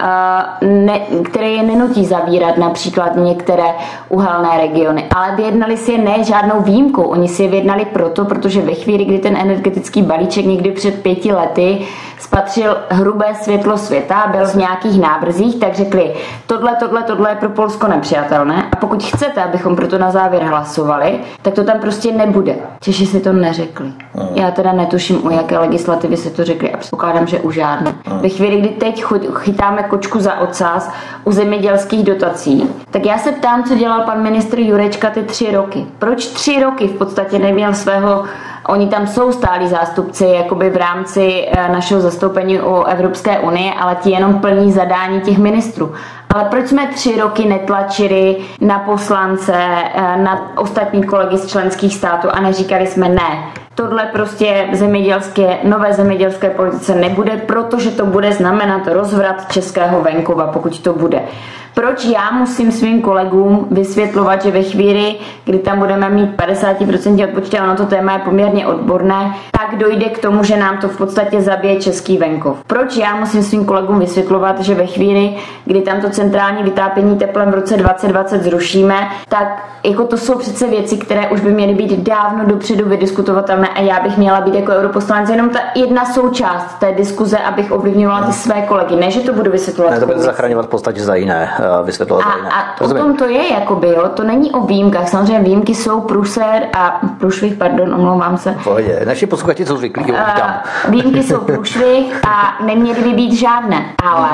ne, které je nenutí zavírat například některé uhelné regiony. Ale vyjednali si je ne žádnou výjimkou. Oni si je vyjednali proto, protože ve chvíli, kdy ten energetický balíček někdy před pěti lety spatřil hrubé světlo světa, byl v nějakých nábrzích, tak řekli, tohle, tohle, tohle je pro Polsko nepřijatelné a pokud chcete, abychom proto na závěr hlasovali, tak to tam prostě nebude. Češi si to neřekli. Já teda netuším, u jaké legislativy se to řekli a předpokládám, že u žádné. Ve chvíli, kdy teď chytáme kočku za ocas u zemědělských dotací, tak já se ptám, co dělal pan ministr Jurečka ty tři roky. Proč tři roky v podstatě neměl svého Oni tam jsou stálí zástupci jakoby v rámci eh, našeho zastoupení u Evropské unie, ale ti jenom plní zadání těch ministrů. Ale proč jsme tři roky netlačili na poslance, eh, na ostatní kolegy z členských států a neříkali jsme ne, tohle prostě zemědělské, nové zemědělské politice nebude, protože to bude znamenat rozvrat českého venkova, pokud to bude. Proč já musím svým kolegům vysvětlovat, že ve chvíli, kdy tam budeme mít 50% odpočty, ono to téma je poměrně odborné, tak dojde k tomu, že nám to v podstatě zabije český venkov. Proč já musím svým kolegům vysvětlovat, že ve chvíli, kdy tam to centrální vytápění teplem v roce 2020 zrušíme, tak jako to jsou přece věci, které už by měly být dávno dopředu vydiskutovatelné a já bych měla být jako europoslanec jenom ta jedna součást té diskuze, abych ovlivňovala ty své kolegy. Ne, že to budu vysvětlovat. Ne, to bude zachraňovat v podstatě za jiné vysvětlovat. A, a o tom to je, jakoby, jo? to není o výjimkách. Samozřejmě výjimky jsou pruser a průšvih, pardon, omlouvám se. Pohodě, naši posluchači jsou zvyklí, uh, Výjimky jsou průšvih a neměly by být žádné, ale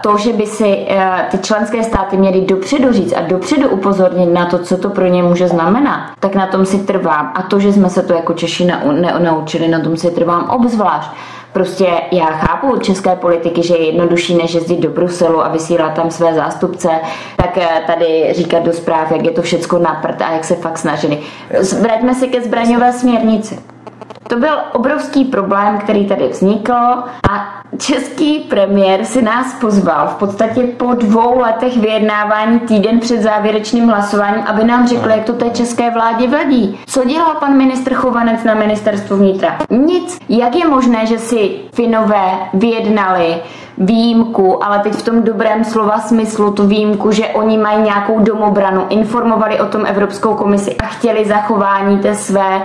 to, že by si ty členské státy měly dopředu říct a dopředu upozornit na to, co to pro ně může znamenat, tak na tom si trvám. A to, že jsme se to jako Češi naučili, na tom si trvám obzvlášť. Prostě já chápu české politiky, že je jednodušší, než jezdit do Bruselu a vysílat tam své zástupce, tak eh, tady říkat do zpráv, jak je to všecko na prd a jak se fakt snažili. Vraťme se ke zbraňové směrnici. To byl obrovský problém, který tady vznikl a český premiér si nás pozval v podstatě po dvou letech vyjednávání týden před závěrečným hlasováním, aby nám řekl, jak to té české vládě vadí. Co dělal pan ministr Chovanec na ministerstvu vnitra? Nic. Jak je možné, že si Finové vyjednali výjimku, ale teď v tom dobrém slova smyslu tu výjimku, že oni mají nějakou domobranu, informovali o tom Evropskou komisi a chtěli zachování té své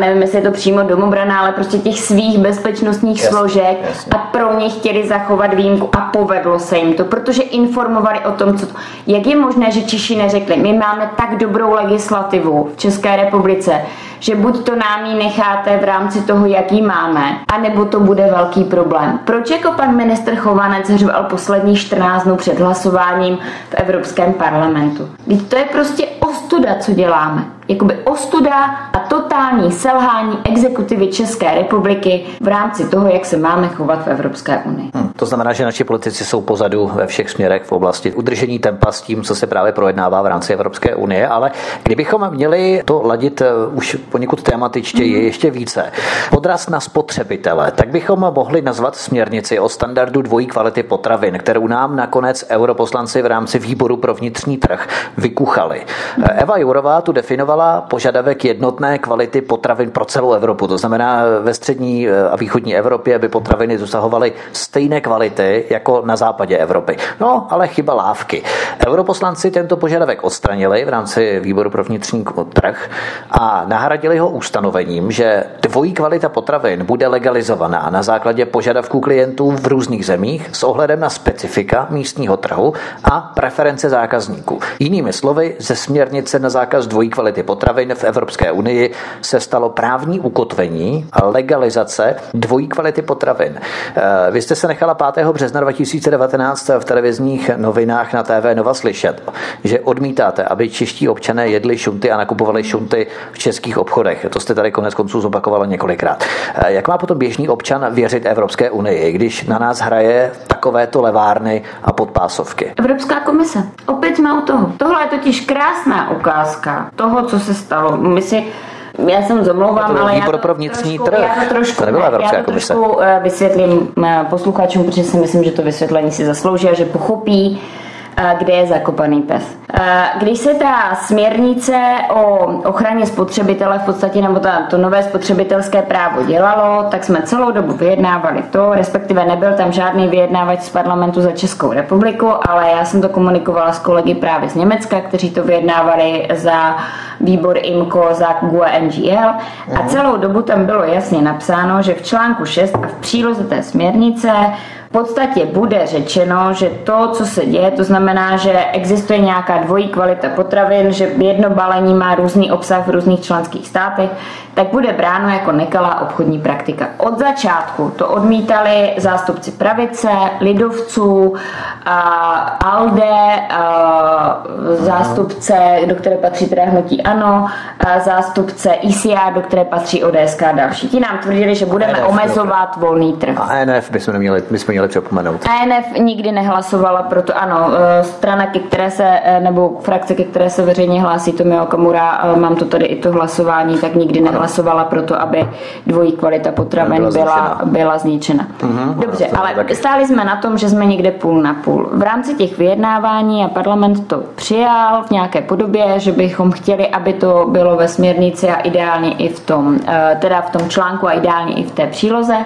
nevím, jestli je to přímo domobrana, ale prostě těch svých bezpečnostních jasně, složek jasně. a pro ně chtěli zachovat výjimku a povedlo se jim to, protože informovali o tom, co to, jak je možné, že Češi neřekli, my máme tak dobrou legislativu v České republice, že buď to nám ji necháte v rámci toho, jaký máme, anebo to bude velký problém. Proč jako pan ministr Chovanec řval poslední 14 dnů před hlasováním v Evropském parlamentu? Teď to je prostě ostuda, co děláme jakoby ostuda a totální selhání exekutivy České republiky v rámci toho, jak se máme chovat v Evropské unii. Hmm, to znamená, že naši politici jsou pozadu ve všech směrech v oblasti udržení tempa s tím, co se právě projednává v rámci Evropské unie, ale kdybychom měli to ladit eh, už poněkud tématičtěji hmm. ještě více, podraz na spotřebitele, tak bychom mohli nazvat směrnici o standardu dvojí kvality potravin, kterou nám nakonec europoslanci v rámci výboru pro vnitřní trh vykuchali. Hmm. Eva Jurová tu definovala definovala požadavek jednotné kvality potravin pro celou Evropu. To znamená, ve střední eh, a východní Evropě by potraviny dosahovaly stejné kvality jako na západě Evropy. No, ale chyba lávky. Europoslanci tento požadavek odstranili v rámci výboru pro vnitřní trh a nahradili ho ustanovením, že dvojí kvalita potravin bude legalizovaná na základě požadavků klientů v různých zemích s ohledem na specifika místního trhu a preference zákazníků. Jinými slovy, ze směrnice na zákaz dvojí kvality potravin v Evropské unii se stalo právní ukotvení a legalizace dvojí kvality potravin. Eh, vy jste se nechala 5. března 2019 v televizních novinách na TV Nova slyšet, že odmítáte, aby čeští občané jedli šunty a nakupovali šunty v českých obchodech. To jste tady konec konců zopakovala několikrát. Eh, jak má potom běžný občan věřit Evropské unii, když na nás hraje takovéto levárny a podpásovky? Evropská komise. Opět jsme u toho. Tohle je totiž krásná ukázka toho, co se stalo. My si já jsem zomlouvám, ale já to, pro vnitřní trošku, trh. Já to trošku, to nebyla já to trošku eh, vysvětlím eh, posluchačům, protože si myslím, že to vysvětlení si zaslouží a že pochopí, kde je zakopaný pes. Když se ta směrnice o ochraně spotřebitele v podstatě, nebo ta, to nové spotřebitelské právo dělalo, tak jsme celou dobu vyjednávali to, respektive nebyl tam žádný vyjednávač z parlamentu za Českou republiku, ale já jsem to komunikovala s kolegy právě z Německa, kteří to vyjednávali za výbor IMCO, za GUE NGL a mhm. celou dobu tam bylo jasně napsáno, že v článku 6 a v příloze té směrnice podstatě bude řečeno, že to, co se děje, to znamená, že existuje nějaká dvojí kvalita potravin, že jedno balení má různý obsah v různých členských státech, tak bude bráno jako nekalá obchodní praktika. Od začátku to odmítali zástupci pravice, lidovců, ALDE, zástupce, do které patří teda hnutí ANO, zástupce ICA, do které patří ODSK a další. Ti nám tvrdili, že budeme ENF, omezovat volný trh. A ENF bychom neměli, bychom měli připomenout. ENF nikdy nehlasovala, proto ano, e, strana, ke které se, e, nebo frakce, ke které se veřejně hlásí Tomio Okamura, e, mám to tady i to hlasování, tak nikdy nehlasovala hlasovala pro to, aby dvojí kvalita potravin byla, byla, byla zničena. Uh-huh, Dobře, ale taky. stáli jsme na tom, že jsme někde půl na půl. V rámci těch vyjednávání a parlament to přijal v nějaké podobě, že bychom chtěli, aby to bylo ve směrnici a ideálně i v tom, eh, teda v tom článku a ideálně i v té příloze.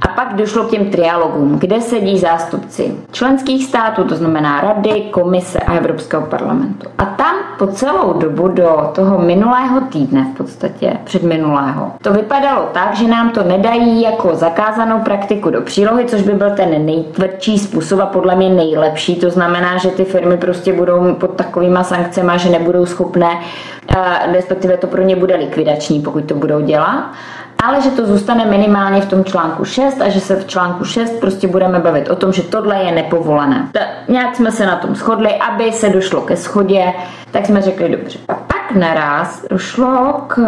A pak došlo k těm trialogům, kde sedí zástupci členských států, to znamená Rady, Komise a Evropského parlamentu. A tam po celou dobu do toho minulého týdne v podstatě, před minulého, to vypadalo tak, že nám to nedají jako zakázanou praktiku do přílohy, což by byl ten nejtvrdší způsob a podle mě nejlepší. To znamená, že ty firmy prostě budou pod takovýma sankcemi, že nebudou schopné, eh, respektive to pro ně bude likvidační, pokud to budou dělat ale že to zůstane minimálně v tom článku 6 a že se v článku 6 prostě budeme bavit o tom, že tohle je nepovolené. Ta, nějak jsme se na tom shodli, aby se došlo ke schodě, tak jsme řekli dobře. A pak naraz došlo k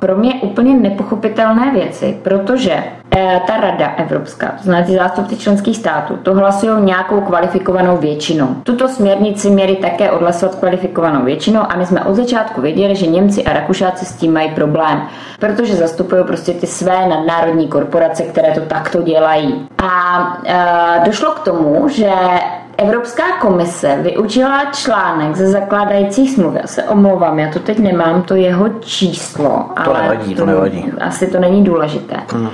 pro mě úplně nepochopitelné věci, protože Eh, ta rada evropská, znamená zástupci členských států, to hlasují nějakou kvalifikovanou většinou. Tuto směrnici měli také odhlasovat kvalifikovanou většinou a my jsme od začátku věděli, že Němci a Rakušáci s tím mají problém, protože zastupují prostě ty své nadnárodní korporace, které to takto dělají. A e, došlo k tomu, že Evropská komise vyučila článek ze zakládajících smluv. Já se omlouvám, já to teď nemám, to jeho číslo. To ale nevadí, to, to nevadí. Asi to není důležité. Hmm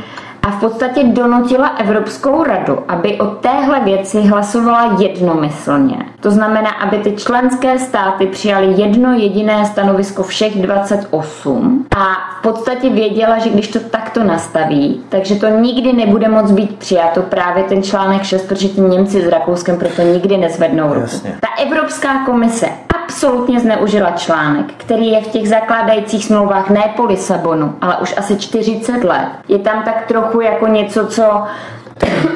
a v podstatě donutila Evropskou radu, aby o téhle věci hlasovala jednomyslně. To znamená, aby ty členské státy přijali jedno jediné stanovisko všech 28 a v podstatě věděla, že když to takto nastaví, takže to nikdy nebude moc být přijato právě ten článek 6, protože ty Němci s Rakouskem proto nikdy nezvednou ruku. Jasně. Ta Evropská komise absolutně zneužila článek, který je v těch zakládajících smlouvách ne po Lisabonu, ale už asi 40 let. Je tam tak trochu jako něco, co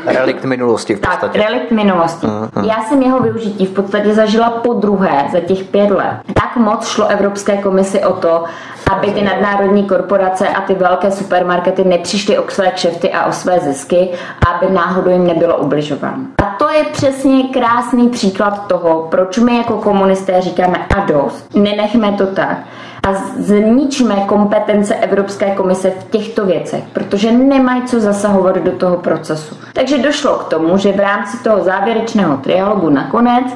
Relikt minulosti v podstatě. Tak, relikt minulosti. Uh-huh. Já jsem jeho využití v podstatě zažila po druhé za těch pět let. Tak moc šlo Evropské komisi o to, aby ty nadnárodní korporace a ty velké supermarkety nepřišly o své kšefty a o své zisky a aby náhodou jim nebylo ubližováno. A to je přesně krásný příklad toho, proč my jako komunisté říkáme a dost, nenechme to tak a zničíme kompetence Evropské komise v těchto věcech, protože nemají co zasahovat do toho procesu. Takže došlo k tomu, že v rámci toho závěrečného trialogu nakonec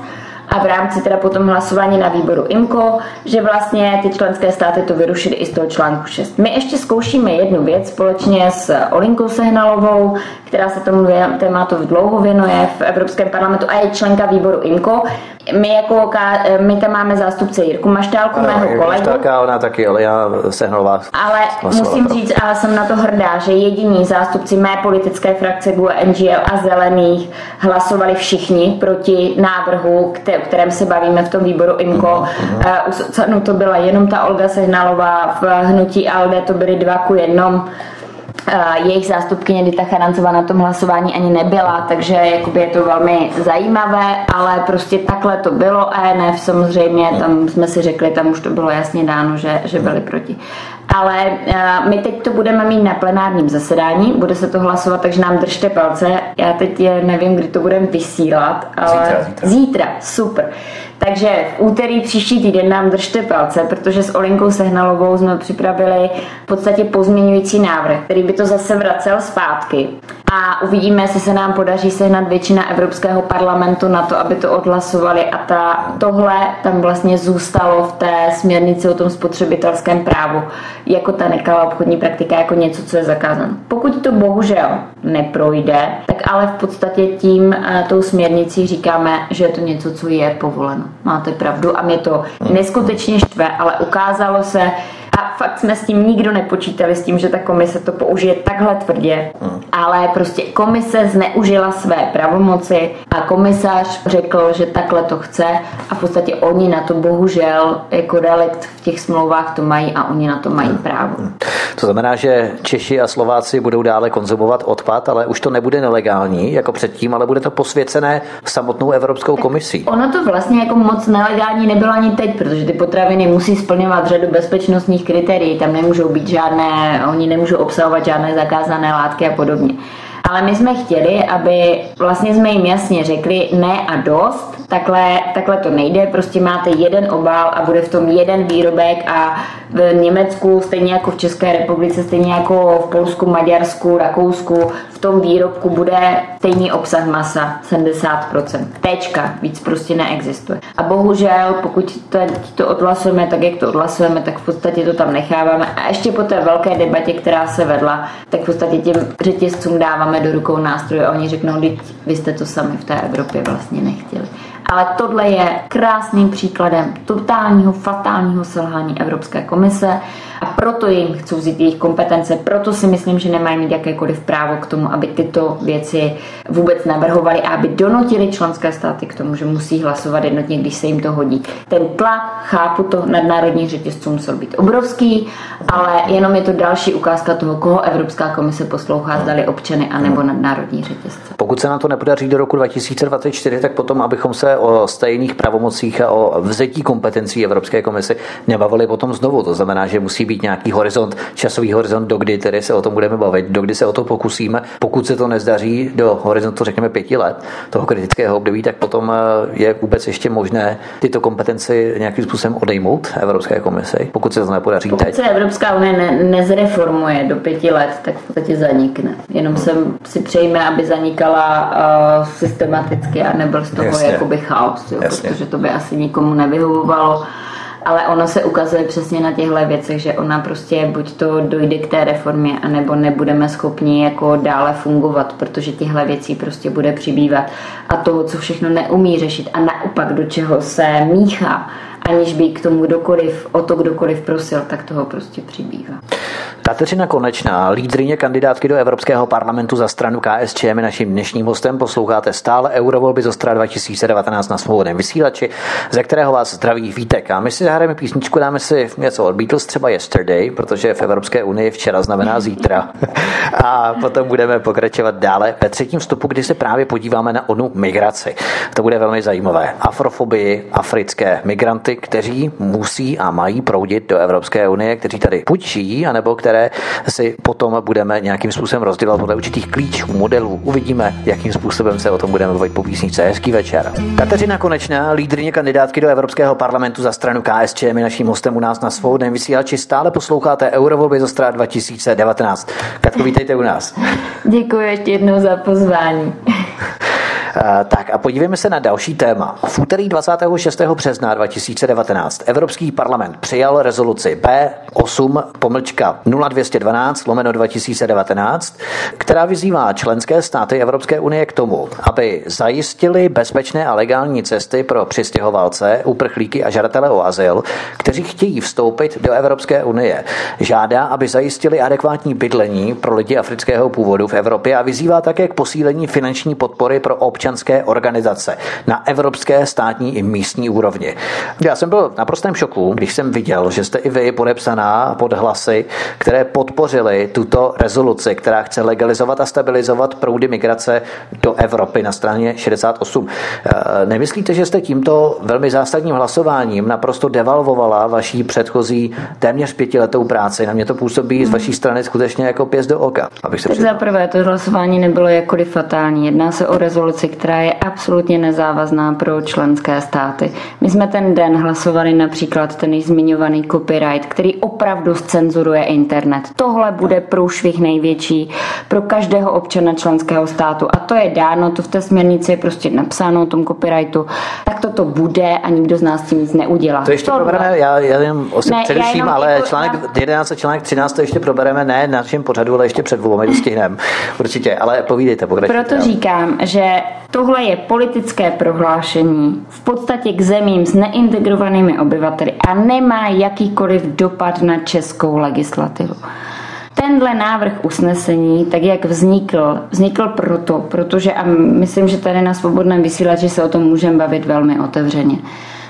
a v rámci teda potom hlasování na výboru IMCO, že vlastně ty členské státy to vyrušily i z toho článku 6. My ještě zkoušíme jednu věc společně s Olinkou Sehnalovou, která se tomu tématu dlouho věnuje v Evropském parlamentu a je členka výboru IMCO. My jako my tam máme zástupce Jirku Maštálku, ano, mého kolegu. Maštálka, ona taky, ale já Sehnalová. Ale musím pro. říct, a jsem na to hrdá, že jediní zástupci mé politické frakce GUE NGL a Zelených hlasovali všichni proti návrhu, o kterém se bavíme v tom výboru IMCO. Uh-huh. U Socanu to byla jenom ta Olga Sehnalová, v hnutí ALDE to byly dva ku jednom jejich zástupkyně Dita Charancová na tom hlasování ani nebyla, takže jakoby je to velmi zajímavé, ale prostě takhle to bylo. ENF samozřejmě, tam jsme si řekli, tam už to bylo jasně dáno, že, že byli proti. Ale uh, my teď to budeme mít na plenárním zasedání, bude se to hlasovat, takže nám držte palce. Já teď je, nevím, kdy to budeme vysílat, ale zítra, zítra. zítra super. Takže v úterý příští týden nám držte palce, protože s Olinkou Sehnalovou jsme připravili v podstatě pozměňující návrh, který by to zase vracel zpátky a uvidíme, jestli se nám podaří sehnat většina Evropského parlamentu na to, aby to odhlasovali a ta, tohle tam vlastně zůstalo v té směrnici o tom spotřebitelském právu jako ta nekalá obchodní praktika, jako něco, co je zakázáno. Pokud to bohužel neprojde, tak ale v podstatě tím eh, tou směrnicí říkáme, že je to něco, co je povoleno. Máte pravdu a mě to neskutečně štve, ale ukázalo se, a fakt jsme s tím nikdo nepočítali, s tím, že ta komise to použije takhle tvrdě. Hmm. Ale prostě komise zneužila své pravomoci a komisař řekl, že takhle to chce a v podstatě oni na to bohužel jako relikt v těch smlouvách to mají a oni na to mají právo. Hmm. To znamená, že Češi a Slováci budou dále konzumovat odpad, ale už to nebude nelegální jako předtím, ale bude to posvěcené samotnou Evropskou komisí. Ono to vlastně jako moc nelegální nebylo ani teď, protože ty potraviny musí splňovat řadu bezpečnostních kritérií, tam nemůžou být žádné, oni nemůžou obsahovat žádné zakázané látky a podobně. Ale my jsme chtěli, aby vlastně jsme jim jasně řekli ne a dost, takhle, takhle to nejde, prostě máte jeden obal a bude v tom jeden výrobek a v Německu, stejně jako v České republice, stejně jako v Polsku, Maďarsku, Rakousku, v tom výrobku bude stejný obsah masa, 70%. Tečka, víc prostě neexistuje. A bohužel, pokud to, odhlasujeme tak, jak to odhlasujeme, tak v podstatě to tam necháváme. A ještě po té velké debatě, která se vedla, tak v podstatě těm řetězcům dáváme do rukou nástroje a oni řeknou, vy jste to sami v té Evropě vlastně nechtěli. Ale tohle je krásným příkladem totálního fatálního selhání Evropské komise a proto jim chcou vzít jejich kompetence, proto si myslím, že nemají mít jakékoliv právo k tomu, aby tyto věci vůbec navrhovali a aby donotili členské státy k tomu, že musí hlasovat jednotně, když se jim to hodí. Ten tlak, chápu to, nadnárodních řetězců musel být obrovský, ale jenom je to další ukázka toho, koho Evropská komise poslouchá, zdali občany anebo nadnárodní řetězce. Pokud se nám to nepodaří do roku 2024, tak potom, abychom se o stejných pravomocích a o vzetí kompetencí Evropské komise nebavili potom znovu. To znamená, že musí být nějaký horizont, časový horizont, do kdy tedy se o tom budeme bavit, do kdy se o to pokusíme. Pokud se to nezdaří do horizontu, řekněme, pěti let toho kritického období, tak potom eh, je vůbec ještě možné tyto kompetence nějakým způsobem odejmout Evropské komisi, pokud se to nepodaří pokud teď. se Evropská unie ne, nezreformuje do pěti let, tak v podstatě zanikne. Jenom se si přejme, aby zanikala uh, systematicky a nebyl z toho Jasně. jakoby chaos, jo, protože to by asi nikomu nevyhovovalo ale ono se ukazuje přesně na těchto věcech, že ona prostě buď to dojde k té reformě, anebo nebudeme schopni jako dále fungovat, protože těchto věcí prostě bude přibývat. A toho, co všechno neumí řešit a naopak do čeho se míchá, aniž by k tomu kdokoliv, o to kdokoliv prosil, tak toho prostě přibývá. Kateřina Konečná, lídrině kandidátky do Evropského parlamentu za stranu KSČM je naším dnešním hostem. Posloucháte stále Eurovolby z Ostra 2019 na svobodném vysílači, ze kterého vás zdraví Vítek. A my si zahrajeme písničku, dáme si něco od Beatles, třeba Yesterday, protože v Evropské unii včera znamená zítra. A potom budeme pokračovat dále ve třetím vstupu, kdy se právě podíváme na onu migraci. To bude velmi zajímavé. Afrofobii, africké migranty, kteří musí a mají proudit do Evropské unie, kteří tady buď žijí, anebo které si potom budeme nějakým způsobem rozdělat podle určitých klíčů, modelů. Uvidíme, jakým způsobem se o tom budeme bavit po písničce. Hezký večer. Kateřina Konečná, lídrně kandidátky do Evropského parlamentu za stranu KSČ, je naším hostem u nás na svobodném vysílači. Stále posloucháte Eurovolby zo strát 2019. Katko, vítejte u nás. Děkuji ještě jednou za pozvání. Eh, tak a podívejme se na další téma. V úterý 26. března 2019 Evropský parlament přijal rezoluci B8 pomlčka 0212 lomeno 2019, která vyzývá členské státy Evropské unie k tomu, aby zajistili bezpečné a legální cesty pro přistěhovalce, uprchlíky a žadatele o azyl, kteří chtějí vstoupit do Evropské unie. Žádá, aby zajistili adekvátní bydlení pro lidi afrického původu v Evropě a vyzývá také k posílení finanční podpory pro občany občanské organizace na evropské, státní i místní úrovni. Já jsem byl na prostém šoku, když jsem viděl, že jste i vy podepsaná pod hlasy, které podpořily tuto rezoluci, která chce legalizovat a stabilizovat proudy migrace do Evropy na straně 68. Eh, nemyslíte, že jste tímto velmi zásadním hlasováním naprosto devalvovala vaší předchozí téměř pětiletou práci? Na mě to působí z vaší strany skutečně jako pěst do oka. Abych se tak za prvé, to hlasování nebylo jakkoliv fatální. Jedná se o rezoluci, která je absolutně nezávazná pro členské státy. My jsme ten den hlasovali například ten zmiňovaný copyright, který opravdu cenzuruje internet. Tohle bude průšvih největší pro každého občana členského státu a to je dáno, to v té směrnici je prostě napsáno o tom copyrightu, tak to to bude a nikdo z nás tím nic neudělá. To ještě Tohle. probereme, já, já jen ne, především, ale jako článek na... 11 a článek 13 to ještě probereme, ne na našem pořadu, ale ještě před volbami to stihneme. Určitě, ale povídejte, pokračujte. Proto říkám, že tohle je politické prohlášení v podstatě k zemím s neintegrovanými obyvateli a nemá jakýkoliv dopad na českou legislativu. Tenhle návrh usnesení, tak jak vznikl, vznikl proto, protože, a myslím, že tady na svobodném vysílači se o tom můžeme bavit velmi otevřeně,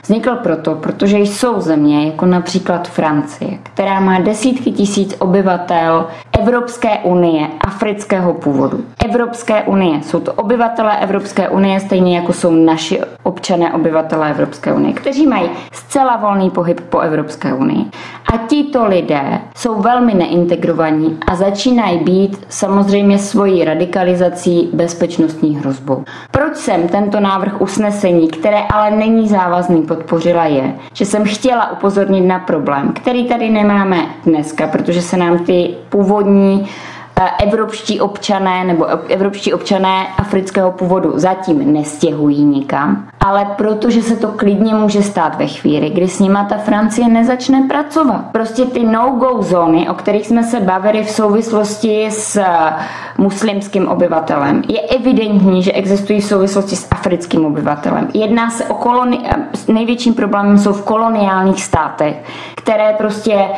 Vznikl proto, protože jsou země, jako například Francie, která má desítky tisíc obyvatel Evropské unie afrického původu. Evropské unie. Jsou to obyvatelé Evropské unie, stejně jako jsou naši občané obyvatelé Evropské unie, kteří mají zcela volný pohyb po Evropské unii. A tito lidé jsou velmi neintegrovaní a začínají být samozřejmě svojí radikalizací bezpečnostní hrozbou. Proč jsem tento návrh usnesení, které ale není závazný, podpořila je, že jsem chtěla upozornit na problém, který tady nemáme dneska, protože se nám ty původní evropští občané nebo evropští občané afrického původu zatím nestěhují nikam, ale protože se to klidně může stát ve chvíli, kdy s nima ta Francie nezačne pracovat. Prostě ty no-go zóny, o kterých jsme se bavili v souvislosti s eh, muslimským obyvatelem, je evidentní, že existují v souvislosti s africkým obyvatelem. Jedná se o koloni... Eh, největším problémem jsou v koloniálních státech, které prostě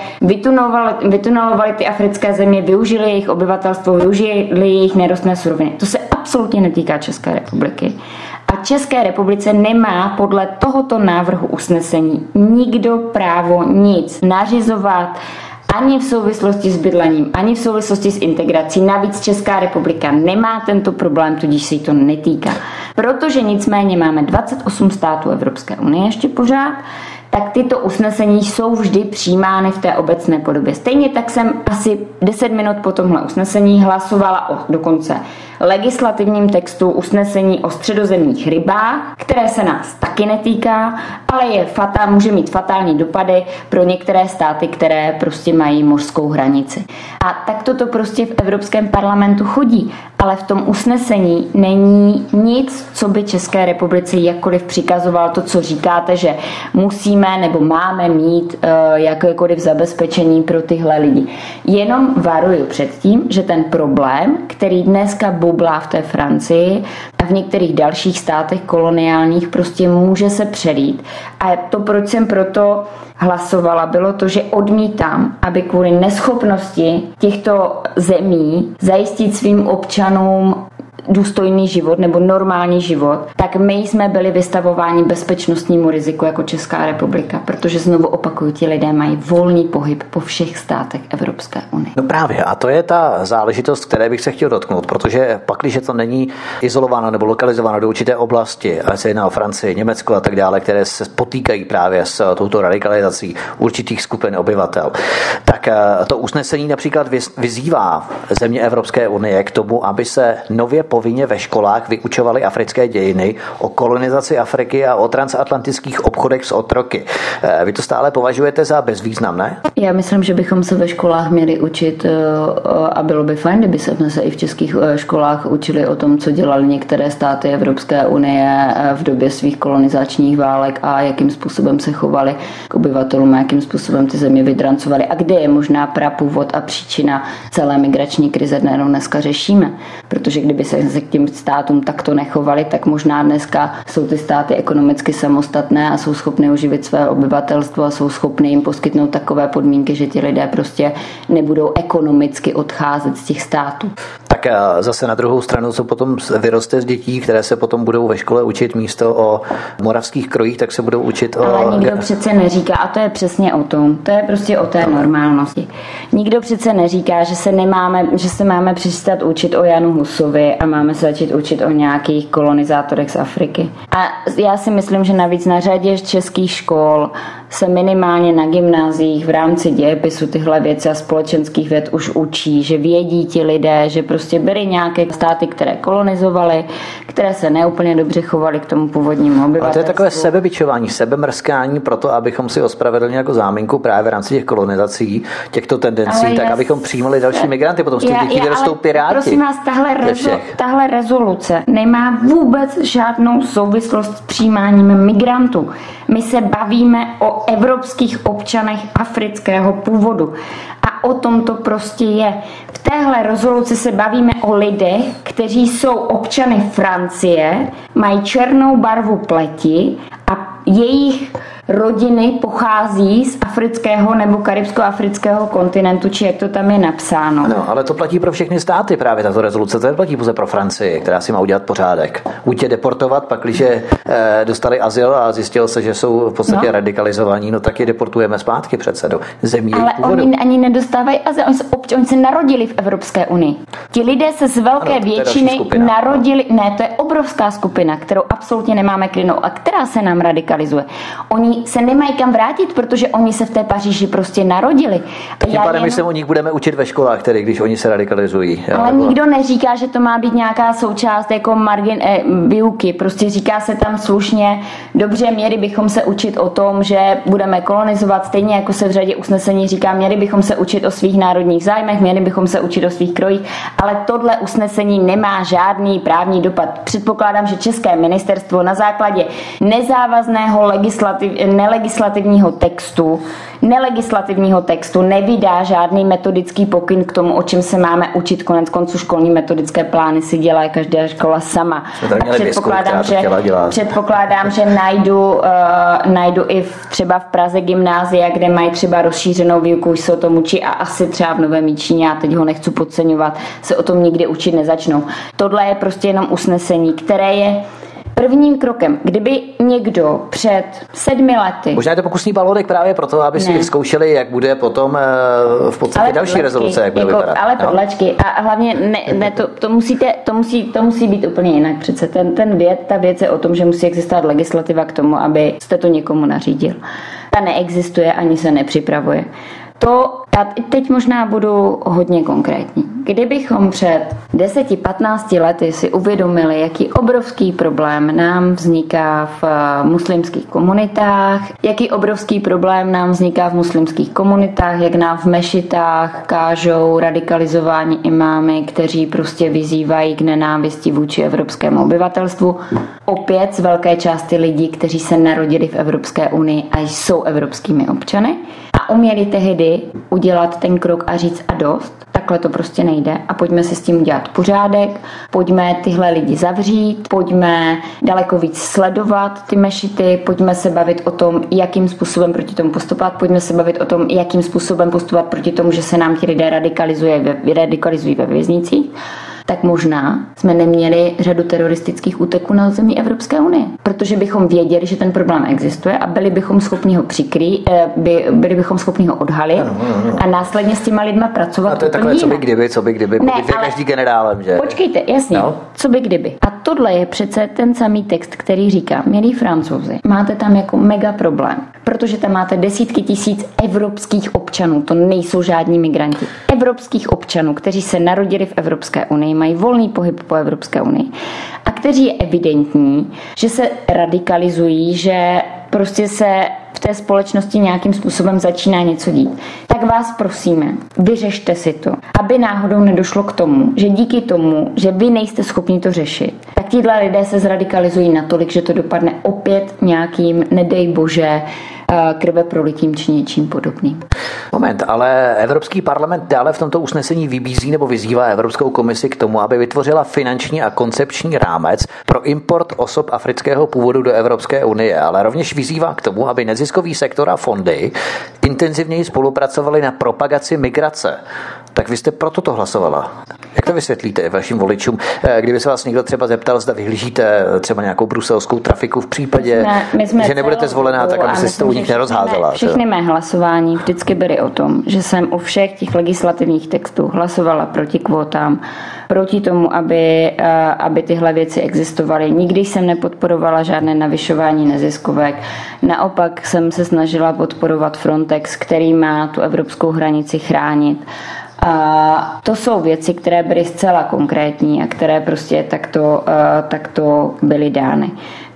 vytunelovaly ty africké země, využili jejich obyvatel obyvatelstvo využili jejich nerostné suroviny. To se absolutně netýká České republiky. A České republice nemá podle tohoto návrhu usnesení nikdo právo nic nařizovat, ani v souvislosti s bydlením, ani v souvislosti s integrací. Navíc Česká republika nemá tento problém, tudíž se jí to netýká. Protože nicméně máme 28 států Evropské unie ještě pořád, tak tyto usnesení jsou vždy přijímány v té obecné podobě. Stejně tak jsem asi 10 minut po tomhle usnesení hlasovala o dokonce legislativním textu usnesení o středozemních rybách, které se nás taky netýká, ale je fatál, může mít fatální dopady pro některé státy, které prostě mají mořskou hranici. A tak toto prostě v Evropském parlamentu chodí, ale v tom usnesení není nic, co by České republice jakkoliv přikazoval to, co říkáte, že musíme nebo máme mít uh, jakékoliv zabezpečení pro tyhle lidi. Jenom varuju před tím, že ten problém, který dneska bublá v té Francii a v některých dalších státech koloniálních prostě může se přelít. A to, proč jsem proto hlasovala, bylo to, že odmítám, aby kvůli neschopnosti těchto zemí zajistit svým občanům důstojný život nebo normální život, tak my jsme byli vystavováni bezpečnostnímu riziku jako Česká republika, protože znovu opakuju, ti lidé mají volný pohyb po všech státech Evropské unie. No právě, a to je ta záležitost, které bych se chtěl dotknout, protože pak, když to není izolováno nebo lokalizováno do určité oblasti, a se jedná o Francii, Německo a tak dále, které se potýkají právě s touto radikalizací určitých skupin obyvatel, tak eh, to usnesení například vyzývá země Evropské unie k tomu, aby se nově povinně ve školách vyučovali africké dějiny o kolonizaci Afriky a o transatlantických obchodech s otroky. Eh, vy to stále považujete za bezvýznamné? Já myslím, že bychom se ve školách měli učit eh, a bylo by fajn, kdyby jsme se i v českých eh, školách učili o tom, co dělali některé státy Evropské unie v době svých kolonizačních válek a jakým způsobem se chovali k obyvatelům a jakým způsobem ty země vydrancovali a kde je možná prapůvod a příčina celé migrační krize dneska řešíme. Protože kdyby se se k těm státům takto nechovali, tak možná dneska jsou ty státy ekonomicky samostatné a jsou schopny uživit své obyvatelstvo a jsou schopny jim poskytnout takové podmínky, že ti lidé prostě nebudou ekonomicky odcházet z těch států. Tak zase na druhou stranu, co potom vyroste z dětí, které se potom budou ve škole učit místo o moravských krojích, tak se budou učit o... Ale nikdo přece neříká, a to je přesně o tom, to je prostě o té normálnosti. Nikdo přece neříká, že se nemáme, že se máme přestat učit o Janu Husovi a máme se začít učit o nějakých kolonizátorech z Afriky. A já si myslím, že navíc na řadě českých škol se minimálně na gymnáziích v rámci dějepisu tyhle věci a společenských věd už učí, že vědí ti lidé, že prostě byly nějaké státy, které kolonizovaly, které se neúplně dobře chovaly k tomu původnímu obyvatelstvu. A to je takové sebebičování, sebemrskání pro to, abychom si ospravedlnili jako záminku právě v rámci těch kolonizací, těchto tendencí, ale tak abychom přijímali další migranty, potom z těch dětí vyrostou piráti. Prosím vás, tahle, rezo, tahle rezoluce nemá vůbec žádnou souvislost s přijímáním migrantů. My se bavíme o evropských občanech afrického původu. A o tom to prostě je. V téhle rezoluci se bavíme o lidech, kteří jsou občany Francie, mají černou barvu pleti a jejich rodiny pochází z afrického nebo karibsko-afrického kontinentu, či jak to tam je napsáno. Ano, ale to platí pro všechny státy právě tato rezoluce, to platí pouze pro Francii, která si má udělat pořádek. Buď je deportovat, pak když e, dostali azyl a zjistilo se, že jsou v podstatě no. radikalizovaní, no tak je deportujeme zpátky přece do zemí Ale oni ani nedostávají azyl, oni se, oni se narodili v Evropské unii. Ti lidé se z velké ano, většiny narodili, ne, to je obrovská skupina, kterou absolutně nemáme klinou a která se nám radikalizuje. Oni se nemají kam vrátit, protože oni se v té Paříži prostě narodili. Tak tím pádem jen... my se o nich budeme učit ve školách, tedy když oni se radikalizují. Ale nebo... nikdo neříká, že to má být nějaká součást jako margin eh, výuky. Prostě říká se tam slušně, dobře, měli bychom se učit o tom, že budeme kolonizovat, stejně jako se v řadě usnesení říká, měli bychom se učit o svých národních zájmech, měli bychom se učit o svých krojích, ale tohle usnesení nemá žádný právní dopad. Předpokládám, že České ministerstvo na základě nezávazného legislativ, nelegislativního textu, nelegislativního textu nevydá žádný metodický pokyn k tomu, o čem se máme učit. Konec konců školní metodické plány si dělá každá škola sama. A předpokládám, že, předpokládám, že najdu, uh, najdu i v, třeba v Praze gymnázia, kde mají třeba rozšířenou výuku, už se o tom učí a asi třeba v Novém Míčině, já teď ho nechci podceňovat, se o tom nikdy učit nezačnou. Tohle je prostě jenom usnesení, které je prvním krokem. Kdyby někdo před sedmi lety... Možná je to pokusný balonek právě proto, aby ne. si zkoušeli, jak bude potom eh, v podstatě ale další podlačky, rezoluce, jak bude jako, vypadat. Ale no? podlačky. A hlavně ne, ne, to, to, musíte, to, musí, to musí být úplně jinak. Přece ten, ten věd, ta věc je o tom, že musí existovat legislativa k tomu, aby jste to někomu nařídil. Ta neexistuje ani se nepřipravuje. To, a teď možná budu hodně konkrétní. Kdybychom před 10-15 lety si uvědomili, jaký obrovský problém nám vzniká v eh, muslimských komunitách, jaký obrovský problém nám vzniká v muslimských komunitách, jak nám v mešitách kážou radikalizování imámy, kteří prostě vyzývají k nenávisti vůči evropskému obyvatelstvu. Opět z velké části lidí, kteří se narodili v Evropské unii a jsou evropskými občany a uměli tehdy udělat ten krok a říct a dost, takhle to prostě nejde. A pojďme si s tím udělat pořádek, pojďme tyhle lidi zavřít, pojďme daleko víc sledovat ty mešity, pojďme se bavit o tom, jakým způsobem proti tomu postupovat, pojďme se bavit o tom, jakým způsobem postupovat proti tomu, že se nám ti lidé radikalizují ve věznicích tak možná jsme neměli řadu teroristických úteků na zemí Evropské unie. Protože bychom věděli, že ten problém existuje a byli bychom schopni ho přikrýt, eh, by, byli bychom schopni ho odhalit ano, ano, ano. a následně s těma lidma pracovat. A to je takové, co by kdyby, co by kdyby, ne, ale... každý generálem, že? Počkejte, jasně, no? co by kdyby. A tohle je přece ten samý text, který říká, milí francouzi, máte tam jako mega problém, protože tam máte desítky tisíc evropských občanů, to nejsou žádní migranti, evropských občanů, kteří se narodili v Evropské unii, mají volný pohyb po Evropské unii a kteří je evidentní, že se radikalizují, že prostě se v té společnosti nějakým způsobem začíná něco dít. Tak vás prosíme, vyřešte si to, aby náhodou nedošlo k tomu, že díky tomu, že vy nejste schopni to řešit, tak tíhle lidé se zradikalizují natolik, že to dopadne opět nějakým, nedej bože, Eh, krve prolitím či něčím podobným. Moment, ale Evropský parlament dále v tomto usnesení vybízí nebo vyzývá Evropskou komisi k tomu, aby vytvořila finanční a koncepční rámec pro import osob afrického původu do Evropské unie, ale rovněž vyzývá k tomu, aby neziskový sektor a fondy intenzivněji spolupracovali na propagaci migrace. Tak vy jste pro toto hlasovala. Jak to vysvětlíte vašim voličům? Eh, kdyby se vás někdo třeba zeptal, zda vyhlížíte třeba nějakou bruselskou trafiku v případě, my jsme, my jsme že nebudete zvolená, tak aby se s tou nich nerozházela. Všechny mé hlasování vždycky byly o tom, že jsem u všech těch legislativních textů hlasovala proti kvótám, proti tomu, aby, eh, aby tyhle věci existovaly. Nikdy jsem nepodporovala žádné navyšování neziskovek. Naopak jsem se snažila podporovat Frontex, který má tu evropskou hranici chránit. A to jsou věci, které byly zcela konkrétní a které prostě takto, eh, takto byly dány.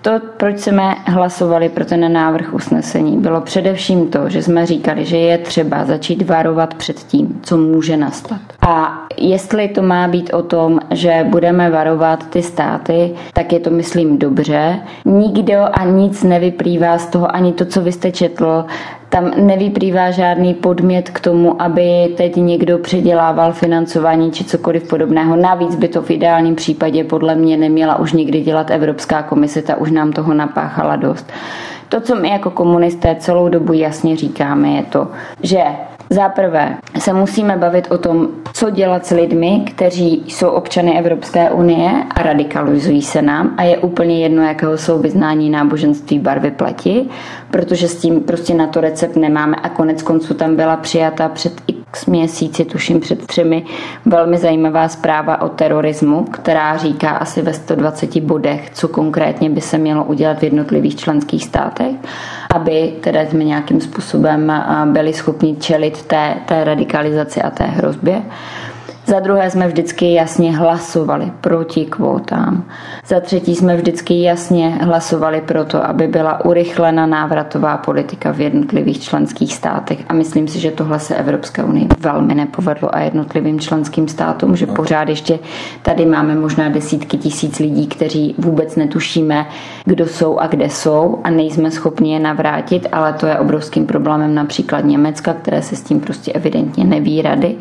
To, proč jsme hlasovali pro ten návrh usnesení, bylo především to, že jsme říkali, že je třeba začít varovat před tím, co může nastat. A jestli to má být o tom, že budeme varovat ty státy, tak je to, myslím, dobře. Nikdo a nic nevyplývá z toho, ani to, co vy jste četl, tam nevyplývá žádný podmět k tomu, aby teď někdo předělával financování či cokoliv podobného. Navíc by to v ideálním případě podle mě neměla už nikdy dělat Evropská komise, ta už nám toho napáchala dost. To, co my jako komunisté celou dobu jasně říkáme, je to, že za prvé se musíme bavit o tom, co dělat s lidmi, kteří jsou občany Evropské unie a radikalizují se nám. A je úplně jedno, jakého jsou vyznání náboženství barvy plati, protože s tím prostě na to recept nemáme. A konec konců tam byla přijata před x měsíci, tuším před třemi, velmi zajímavá zpráva o terorismu, která říká asi ve 120 bodech, co konkrétně by se mělo udělat v jednotlivých členských státech, aby teda jsme nějakým způsobem byli schopni čelit té, té radikalizaci a té hrozbě. Za druhé jsme vždycky jasně hlasovali proti kvótám. Za třetí jsme vždycky jasně hlasovali pro to, aby byla urychlena návratová politika v jednotlivých členských státech. A myslím si, že tohle se Evropské unii velmi nepovedlo a jednotlivým členským státům, že pořád ještě tady máme možná desítky tisíc lidí, kteří vůbec netušíme, kdo jsou a kde jsou a nejsme schopni je navrátit, ale to je obrovským problémem například Německa, které se s tím prostě evidentně neví rady.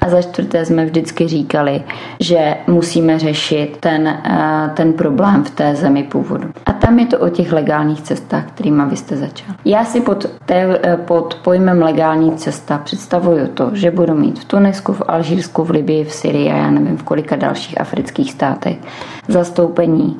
A za čtvrté jsme vždycky říkali, že musíme řešit ten, eh, ten problém v té zemi původu. A tam je to o těch legálních cestách, kterými vy jste začal. Já si pod, té, eh, pod pojmem legální cesta představuju to, že budu mít v Tunisku, v Alžírsku, v Libii, v Syrii a já nevím v kolika dalších afrických státech zastoupení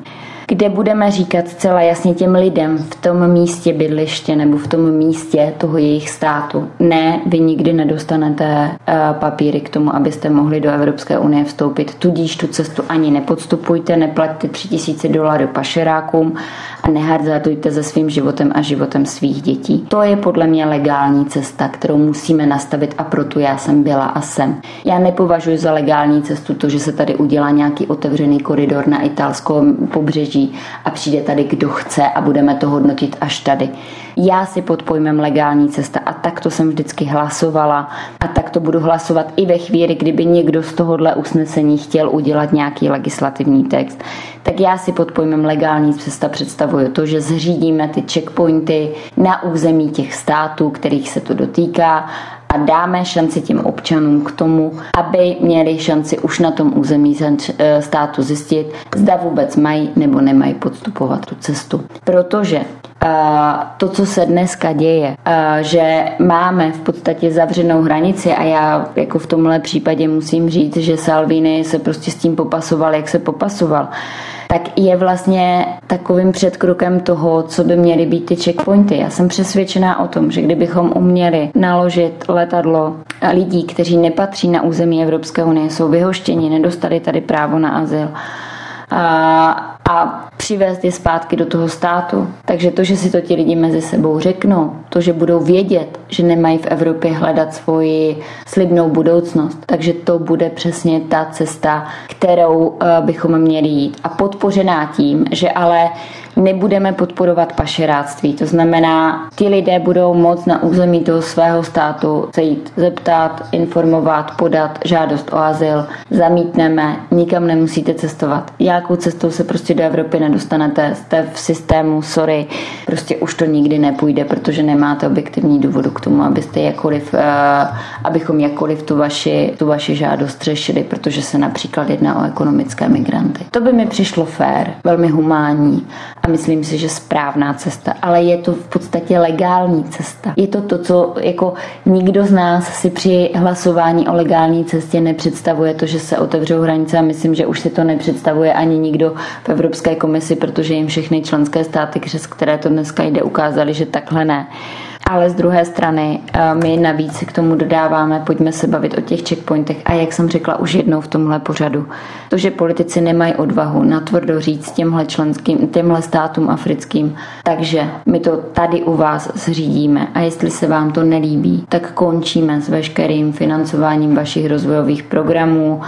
kde budeme říkat celá jasně těm lidem v tom místě bydliště nebo v tom místě toho jejich státu. Ne, vy nikdy nedostanete uh, papíry k tomu, abyste mohli do Evropské unie vstoupit, tudíž tu cestu ani nepodstupujte, neplaťte 3000 dolarů pašerákům a nehazardujte se svým životem a životem svých dětí. To je podle mě legální cesta, kterou musíme nastavit a proto já jsem byla a jsem. Já nepovažuji za legální cestu to, že se tady udělá nějaký otevřený koridor na italském pobřeží a přijde tady kdo chce a budeme to hodnotit až tady. Já si pod pojmem legální cesta a tak to jsem vždycky hlasovala a tak to budu hlasovat i ve chvíli, kdyby někdo z tohohle usnesení chtěl udělat nějaký legislativní text. Tak já si pod pojmem legální cesta představuju to, že zřídíme ty checkpointy na území těch států, kterých se to dotýká a dáme šanci těm občanům k tomu, aby měli šanci už na tom území eh, státu zjistit, zda vůbec mají nebo nemají podstupovat tu cestu. Protože to, co se dneska děje, že máme v podstatě zavřenou hranici a já jako v tomhle případě musím říct, že Salvini se prostě s tím popasoval, jak se popasoval tak je vlastně takovým předkrokem toho, co by měly být ty checkpointy. Já jsem přesvědčená o tom, že kdybychom uměli naložit letadlo lidí, kteří nepatří na území Evropské unie, jsou vyhoštěni, nedostali tady právo na azyl, a, a přivést je zpátky do toho státu. Takže to, že si to ti lidi mezi sebou řeknou, to, že budou vědět, že nemají v Evropě hledat svoji slibnou budoucnost, takže to bude přesně ta cesta, kterou uh, bychom měli jít. A podpořená tím, že ale nebudeme podporovat pašeráctví. To znamená, ti lidé budou moct na území toho svého státu se jít zeptat, informovat, podat žádost o azyl, zamítneme, nikam nemusíte cestovat. Jakou cestou se prostě do Evropy nedostanete, jste v systému, sorry, prostě už to nikdy nepůjde, protože nemáte objektivní důvodu k tomu, abyste jakkoliv, uh, abychom jakkoliv tu vaši, tu vaši žádost řešili, protože se například jedná o ekonomické migranty. To by mi přišlo fér, velmi humánní a myslím si, že správná cesta, ale je to v podstatě legální cesta. Je to to, co jako nikdo z nás si při hlasování o legální cestě nepředstavuje to, že se otevřou hranice a myslím, že už si to nepředstavuje ani nikdo v Evropské komisi, protože jim všechny členské státy, přes které to dneska jde, ukázali, že takhle ne. ale z druhé strany eh, my navíc k tomu dodáváme, pojďme se bavit o těch checkpointech a jak jsem řekla už jednou v tomhle pořadu, to, že politici nemají odvahu natvrdo říct těmhle členským, těmhle státům africkým, takže my to tady u vás zřídíme a jestli se vám to nelíbí, tak končíme s veškerým financováním vašich rozvojových programů,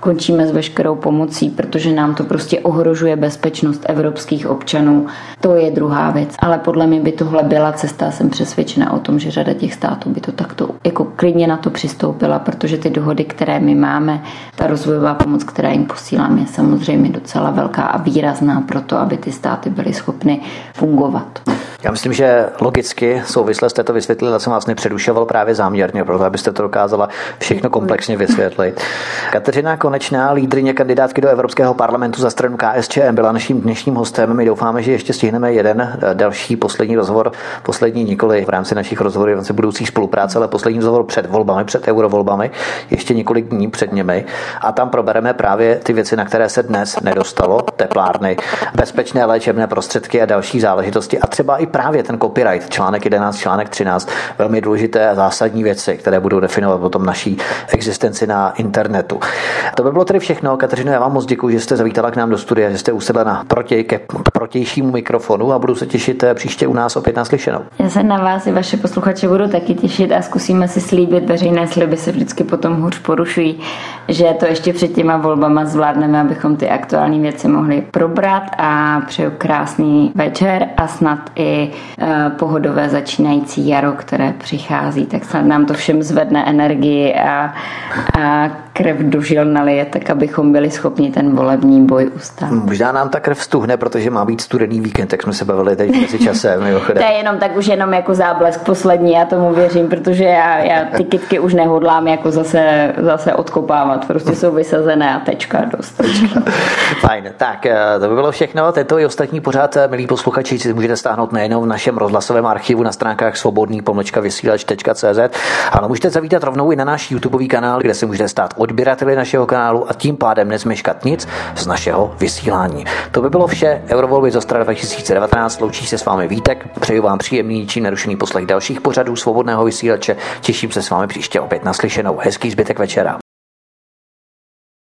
končíme s veškerou pomocí, protože nám to prostě ohrožuje bezpečnost evropských občanů. To je druhá věc. Ale podle mě by tohle byla cesta. Jsem přesvědčena o tom, že řada těch států by to takto jako klidně na to přistoupila, protože ty dohody, které my máme, ta rozvojová pomoc, která jim posílám, je samozřejmě docela velká a výrazná pro to, aby ty státy byly schopny fungovat. Já myslím, že logicky souvisle jste to vysvětlili, jsem vás nepředušoval právě záměrně, proto abyste to dokázala všechno komplexně vysvětlit. Kateřina Konečná, lídrině kandidátky do Evropského parlamentu za stranu KSČM, byla naším dnešním hostem. My doufáme, že ještě stihneme jeden eh, další poslední rozhovor, poslední nikoli v rámci našich rozhovorů, v rámci budoucí spolupráce, ale poslední rozhovor před volbami, před eurovolbami, ještě několik dní před nimi. A tam probereme právě ty věci, na které se dnes nedostalo, teplárny, bezpečné léčebné prostředky a další záležitosti a třeba i právě ten copyright, článek 11, článek 13, velmi důležité a zásadní věci, které budou definovat potom naší existenci na internetu. To by bylo tedy všechno. Kateřino, já vám moc děkuji, že jste zavítala k nám do studia, že jste usedla na proti, ke protějšímu mikrofonu a budu se těšit eh, příště u nás opět naslyšenou. Já se na vás i vaše posluchače budu taky těšit a zkusíme si slíbit, veřejné sliby se vždycky potom hůř porušují, že to ještě před těma volbama zvládneme, abychom ty aktuální věci mohli probrat a přeju krásný večer a snad i Eh, pohodové začínající jaro, které přichází, tak snad nám to všem zvedne energii a, a krev do žil nalije, tak abychom byli schopni ten volební boj ustát. Možná nám ta krev stuhne, protože má být studený víkend, tak jsme se bavili teď mezi časem. to je jenom tak už jenom jako záblesk poslední, já tomu věřím, protože já, já ty kytky už nehodlám jako zase, zase odkopávat, prostě jsou vysazené a tečka dost. Fajn, tak eh, to by bylo všechno. Tento i ostatní pořád, eh, milí posluchači, si můžete stáhnout nejenom v našem rozhlasovém archivu na stránkách svobodný pomlčka vysílač.cz, ale můžete zavítat rovnou i na náš YouTube kanál, kde se můžete stát odběrateli našeho kanálu a tím pádem nezmeškat nic z našeho vysílání. To by bylo vše. Eurovolby z Ostra 2019 loučí se s vámi Vítek. Přeju vám příjemný, čím nerušený poslech dalších pořadů svobodného vysílače. Těším se s vámi příště opět naslyšenou. Hezký zbytek večera.